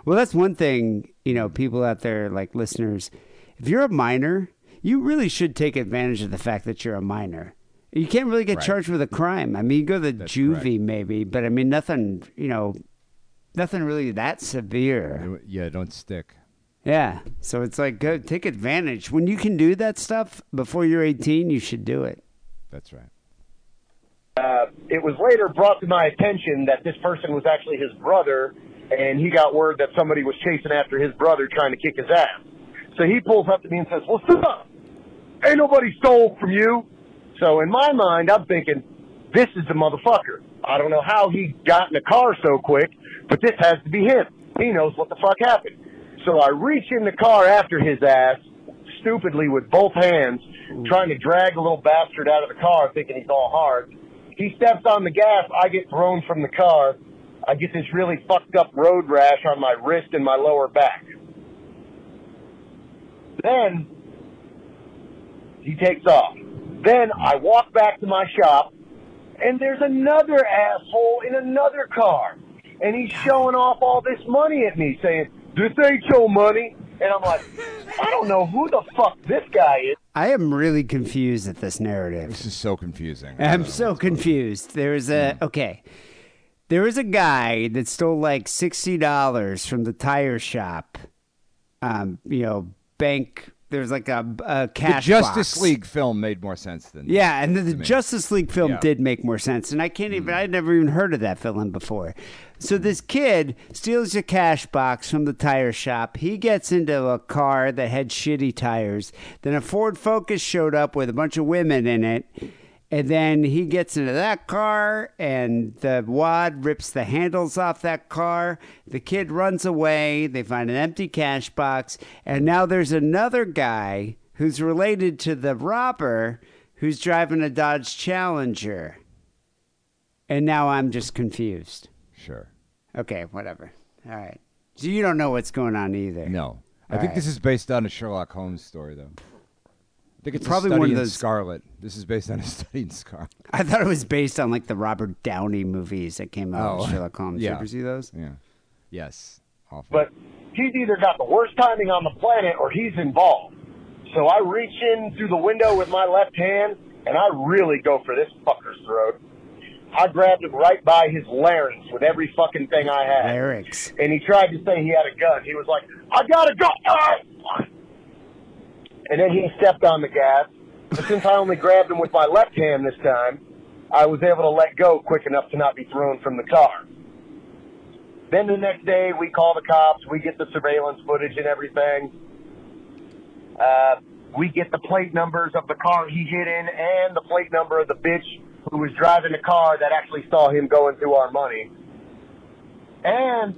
well, that's one thing, you know, people out there, like listeners, if you're a minor, you really should take advantage of the fact that you're a minor. You can't really get
Right.
charged with a crime. I mean, you go to the
That's
juvie
correct.
maybe, but I mean, nothing, you know, nothing really that severe.
Yeah, don't stick.
Yeah. So it's like, go take advantage. When you can do that stuff before you're 18, you should do it.
That's right.
Uh, it was later brought to my attention that this person was actually his brother, and he got word that somebody was chasing after his brother trying to kick his ass. So he pulls up to me and says, What's up? Ain't nobody stole from you. So in my mind, I'm thinking, this is the motherfucker. I don't know how he got in the car so quick, but this has to be him. He knows what the fuck happened. So I reach in the car after his ass, stupidly with both hands, trying to drag the little bastard out of the car, thinking he's all hard. He steps on the gas. I get thrown from the car. I get this really fucked up road rash on my wrist and my lower back. Then he takes off. Then I walk back to my shop, and there's another asshole in another car. And he's showing off all this money at me, saying, This ain't your money. And I'm like, I don't know who the fuck this guy is.
I am really confused at this narrative.
This is so confusing. I
I'm so
what's going on.
confused. There was a okay. There was a guy that stole like sixty dollars from the tire shop. Um, you know, bank. There was like a, a cash. The.
Justice
box.
League film made more sense than
Yeah, and then the. Justice League film
Yeah.
did make more sense, and I can't
Mm.
even. I'd never even heard of that film before. So this kid steals a cash box from the tire shop. He gets into a car that had shitty tires. Then a Ford Focus showed up with a bunch of women in it. And then he gets into that car, and the wad rips the handles off that car. The kid runs away. They find an empty cash box. And now there's another guy who's related to the robber who's driving a Dodge Challenger. And now I'm just confused.
Sure.
Okay, whatever. All right. So you don't know what's going on either.
No. I
All
think
right.
this is based on a Sherlock Holmes story, though. I think it's
Probably
a study
one of
in
those-
Scarlet. This is based on a study in Scarlet.
I thought it was based on like the Robert Downey movies that came out
Oh,
with Sherlock Holmes. You ever see those?
Yeah. Yes. Awful.
But he's either got the worst timing on the planet or he's involved. So I reach in through the window with my left hand, and I really go for this fucker's throat. I grabbed him right by his larynx with every fucking thing I had.
Larynx.
And he tried to say he had a gun. He was like, I got a gun! Ah! And then he stepped on the gas. But since I only grabbed him with my left hand this time, I was able to let go quick enough to not be thrown from the car. Then the next day, we call the cops. We get the surveillance footage and everything. Uh, we get the plate numbers of the car he hit in and the plate number of the bitch who was driving the car that actually saw him going through our money. And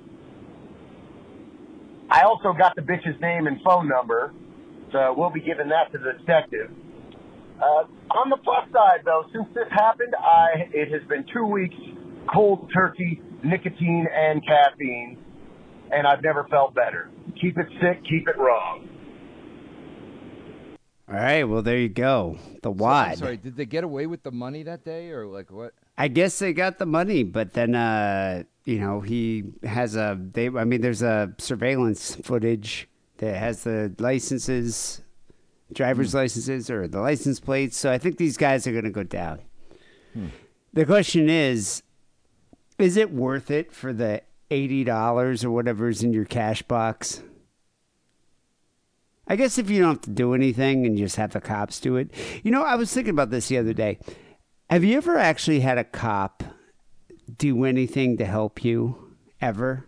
I also got the bitch's name and phone number, so we'll be giving that to the detective. Uh, on the plus side, though, since this happened, I it has been two weeks cold turkey, nicotine, and caffeine, and I've never felt better. Keep it sick, keep it wrong.
All right, well there you go. The
I'm
wad.
sorry, did they get away with the money that day, or like what?
I guess they got the money, but then uh, you know he has a. They, I mean, there's a surveillance footage that has the licenses, driver's hmm. licenses, or the license plates. So I think these guys are going to go down. Hmm. The question is, is it worth it for the eighty dollars or whatever's in your cash box? I guess if you don't have to do anything and you just have the cops do it. You know, I was thinking about this the other day. Have you ever actually had a cop do anything to help you ever?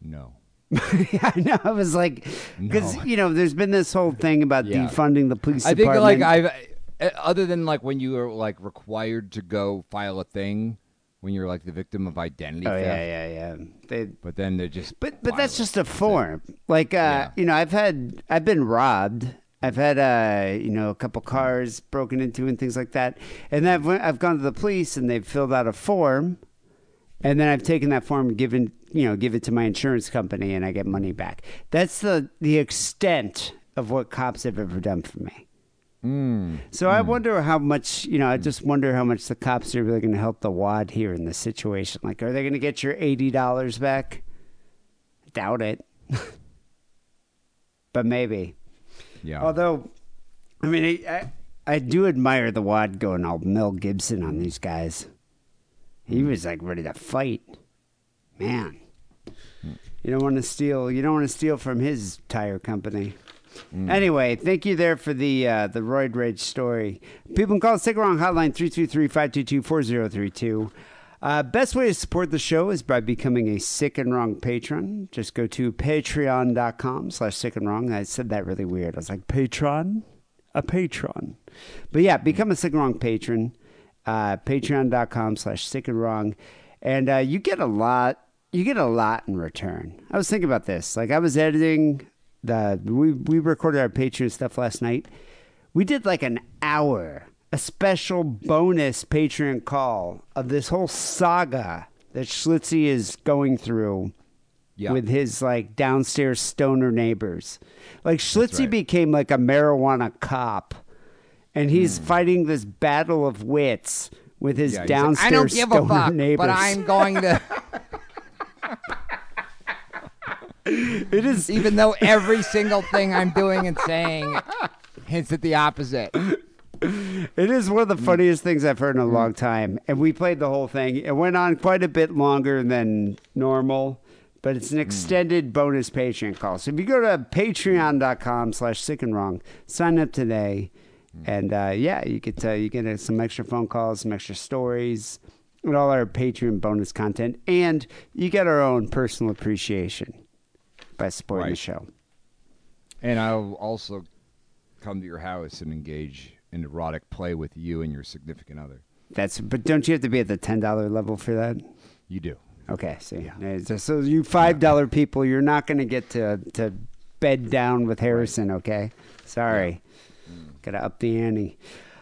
No.
yeah, I know. I was like, because
No.
you know, there's been this whole thing about
Yeah.
defunding the police
I think
department.
like I've uh, other than like when you are like required to go file a thing when you're like the victim of identity
oh
theft.
yeah, yeah, yeah. They,
But then they're just
but but that's just a form. Like, uh, you know, I've had, I've been robbed. I've had, uh, you know, a couple cars broken into and things like that. And then I've, went, I've gone to the police and they've filled out a form. And then I've taken that form and given, you know, give it to my insurance company and I get money back. That's the, the extent of what cops have ever done for me. Hmm. So I hmm. wonder how much, you know, I just wonder how much the cops are really going to help the wad here in this situation. Like, are they going to get your $80 back? Doubt it. but maybe.
yeah.
Although, I mean, I, I, I do admire the wad going all Mel Gibson on these guys. He hmm. was like ready to fight. Man. You don't want to steal. You don't want to steal from his tire company. Anyway, thank you there for the uh, the Roid Rage story. People can call us Sick and Wrong Hotline 323-522-4032. Uh, best way to support the show is by becoming a Sick and Wrong patron. Just go to patreon.com slash sick and wrong. I said that really weird. I was like, patron? A patron. But yeah, become a Sick and Wrong patron. Uh, patreon.com slash sick and wrong. And uh, you get a lot. You get a lot in return. I was thinking about this. Like I was editing the we we recorded our Patreon stuff last night. We did like an hour, a special bonus Patreon call of this whole saga that Schlitzie is going through
Yeah.
with his like downstairs stoner neighbors. Like Schlitzie
right.
became like a marijuana cop, and he's hmm. fighting this battle of wits with his.
Yeah, he's like,
downstairs
I don't give a
stoner
fuck,
neighbors.
but I'm going to.
it is
even though every single thing I'm doing and saying hints at the opposite.
It is one of the funniest things I've heard in a long time. And we played the whole thing. It went on quite a bit longer than normal, but it's an extended bonus Patreon call. So if you go to patreon.com slash sick and wrong, sign up today. And uh, yeah, you get uh, you get uh, some extra phone calls, some extra stories, and all our Patreon bonus content. And you get our own personal appreciation by supporting the show.
And I'll also come to your house and engage in erotic play with you and your significant other.
That's but don't you have to be at the ten dollar level for that?
You do.
Okay, see, Uh, so- you five dollar people, you're not going to get to to bed down with Harrison. Okay, sorry, got to up the ante.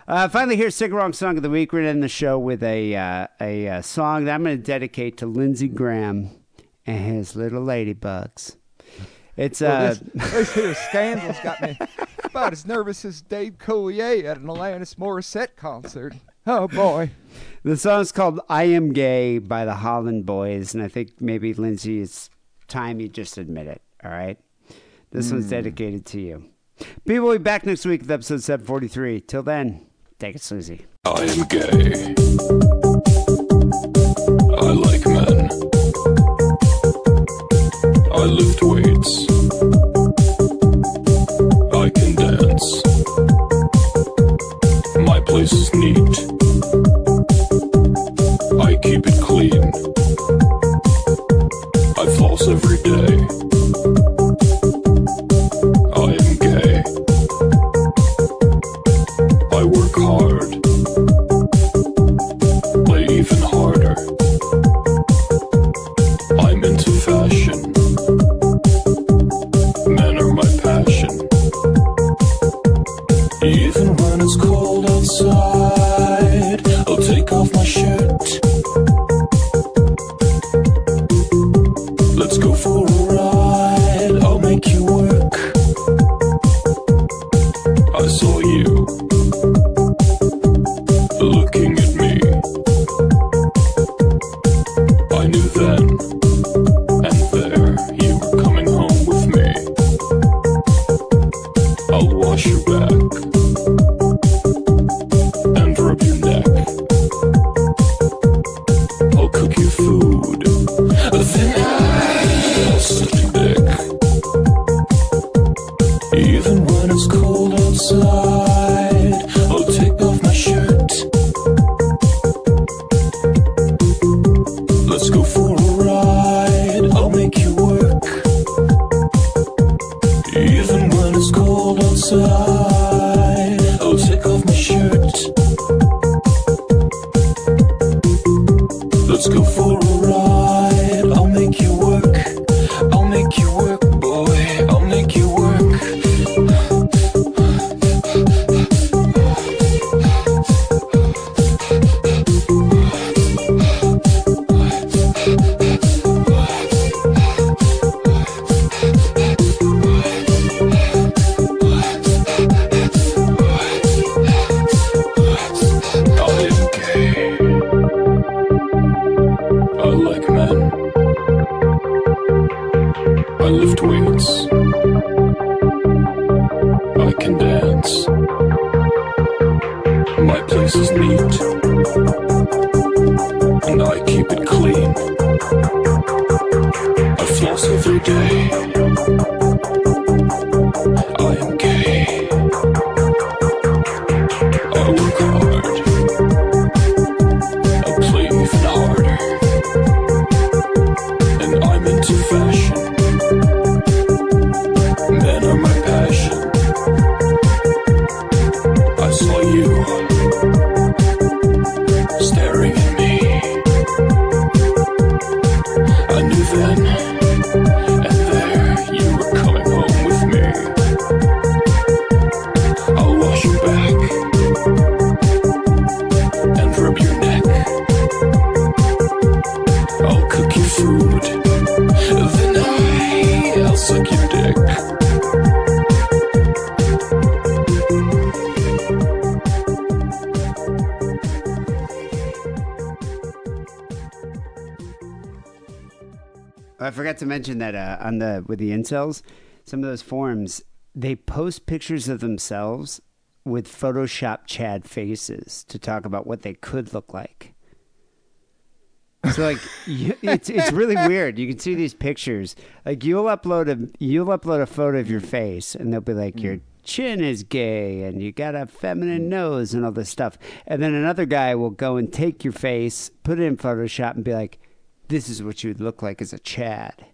Uh, finally, here's and Song of the Week. We're going to end the show with a uh, a uh, song that I'm going to dedicate to Lindsey Graham and his little ladybugs. It's uh,
this here scandal's got me about as nervous as Dave Coulier at an Alanis Morissette concert. Oh boy.
The song's called I Am Gay by the Holland Boys, and I think maybe Lindsay, it's time you just admit it. All right. This one's dedicated to you. People will be back next week with episode 743. Till then, take it sleazy.
I am gay. I like men. I lift weights. I can dance. My place is neat. I keep it clean.
To mention that uh, on the with the incels, some of those forums they post pictures of themselves with Photoshop Chad faces to talk about what they could look like. So like, you, it's it's really weird. You can see these pictures. Like you'll upload a you'll upload a photo of your face, and they'll be like your chin is gay, and you got a feminine nose, and all this stuff. And then another guy will go and take your face, put it in Photoshop, and be like, "This is what you would look like as a Chad."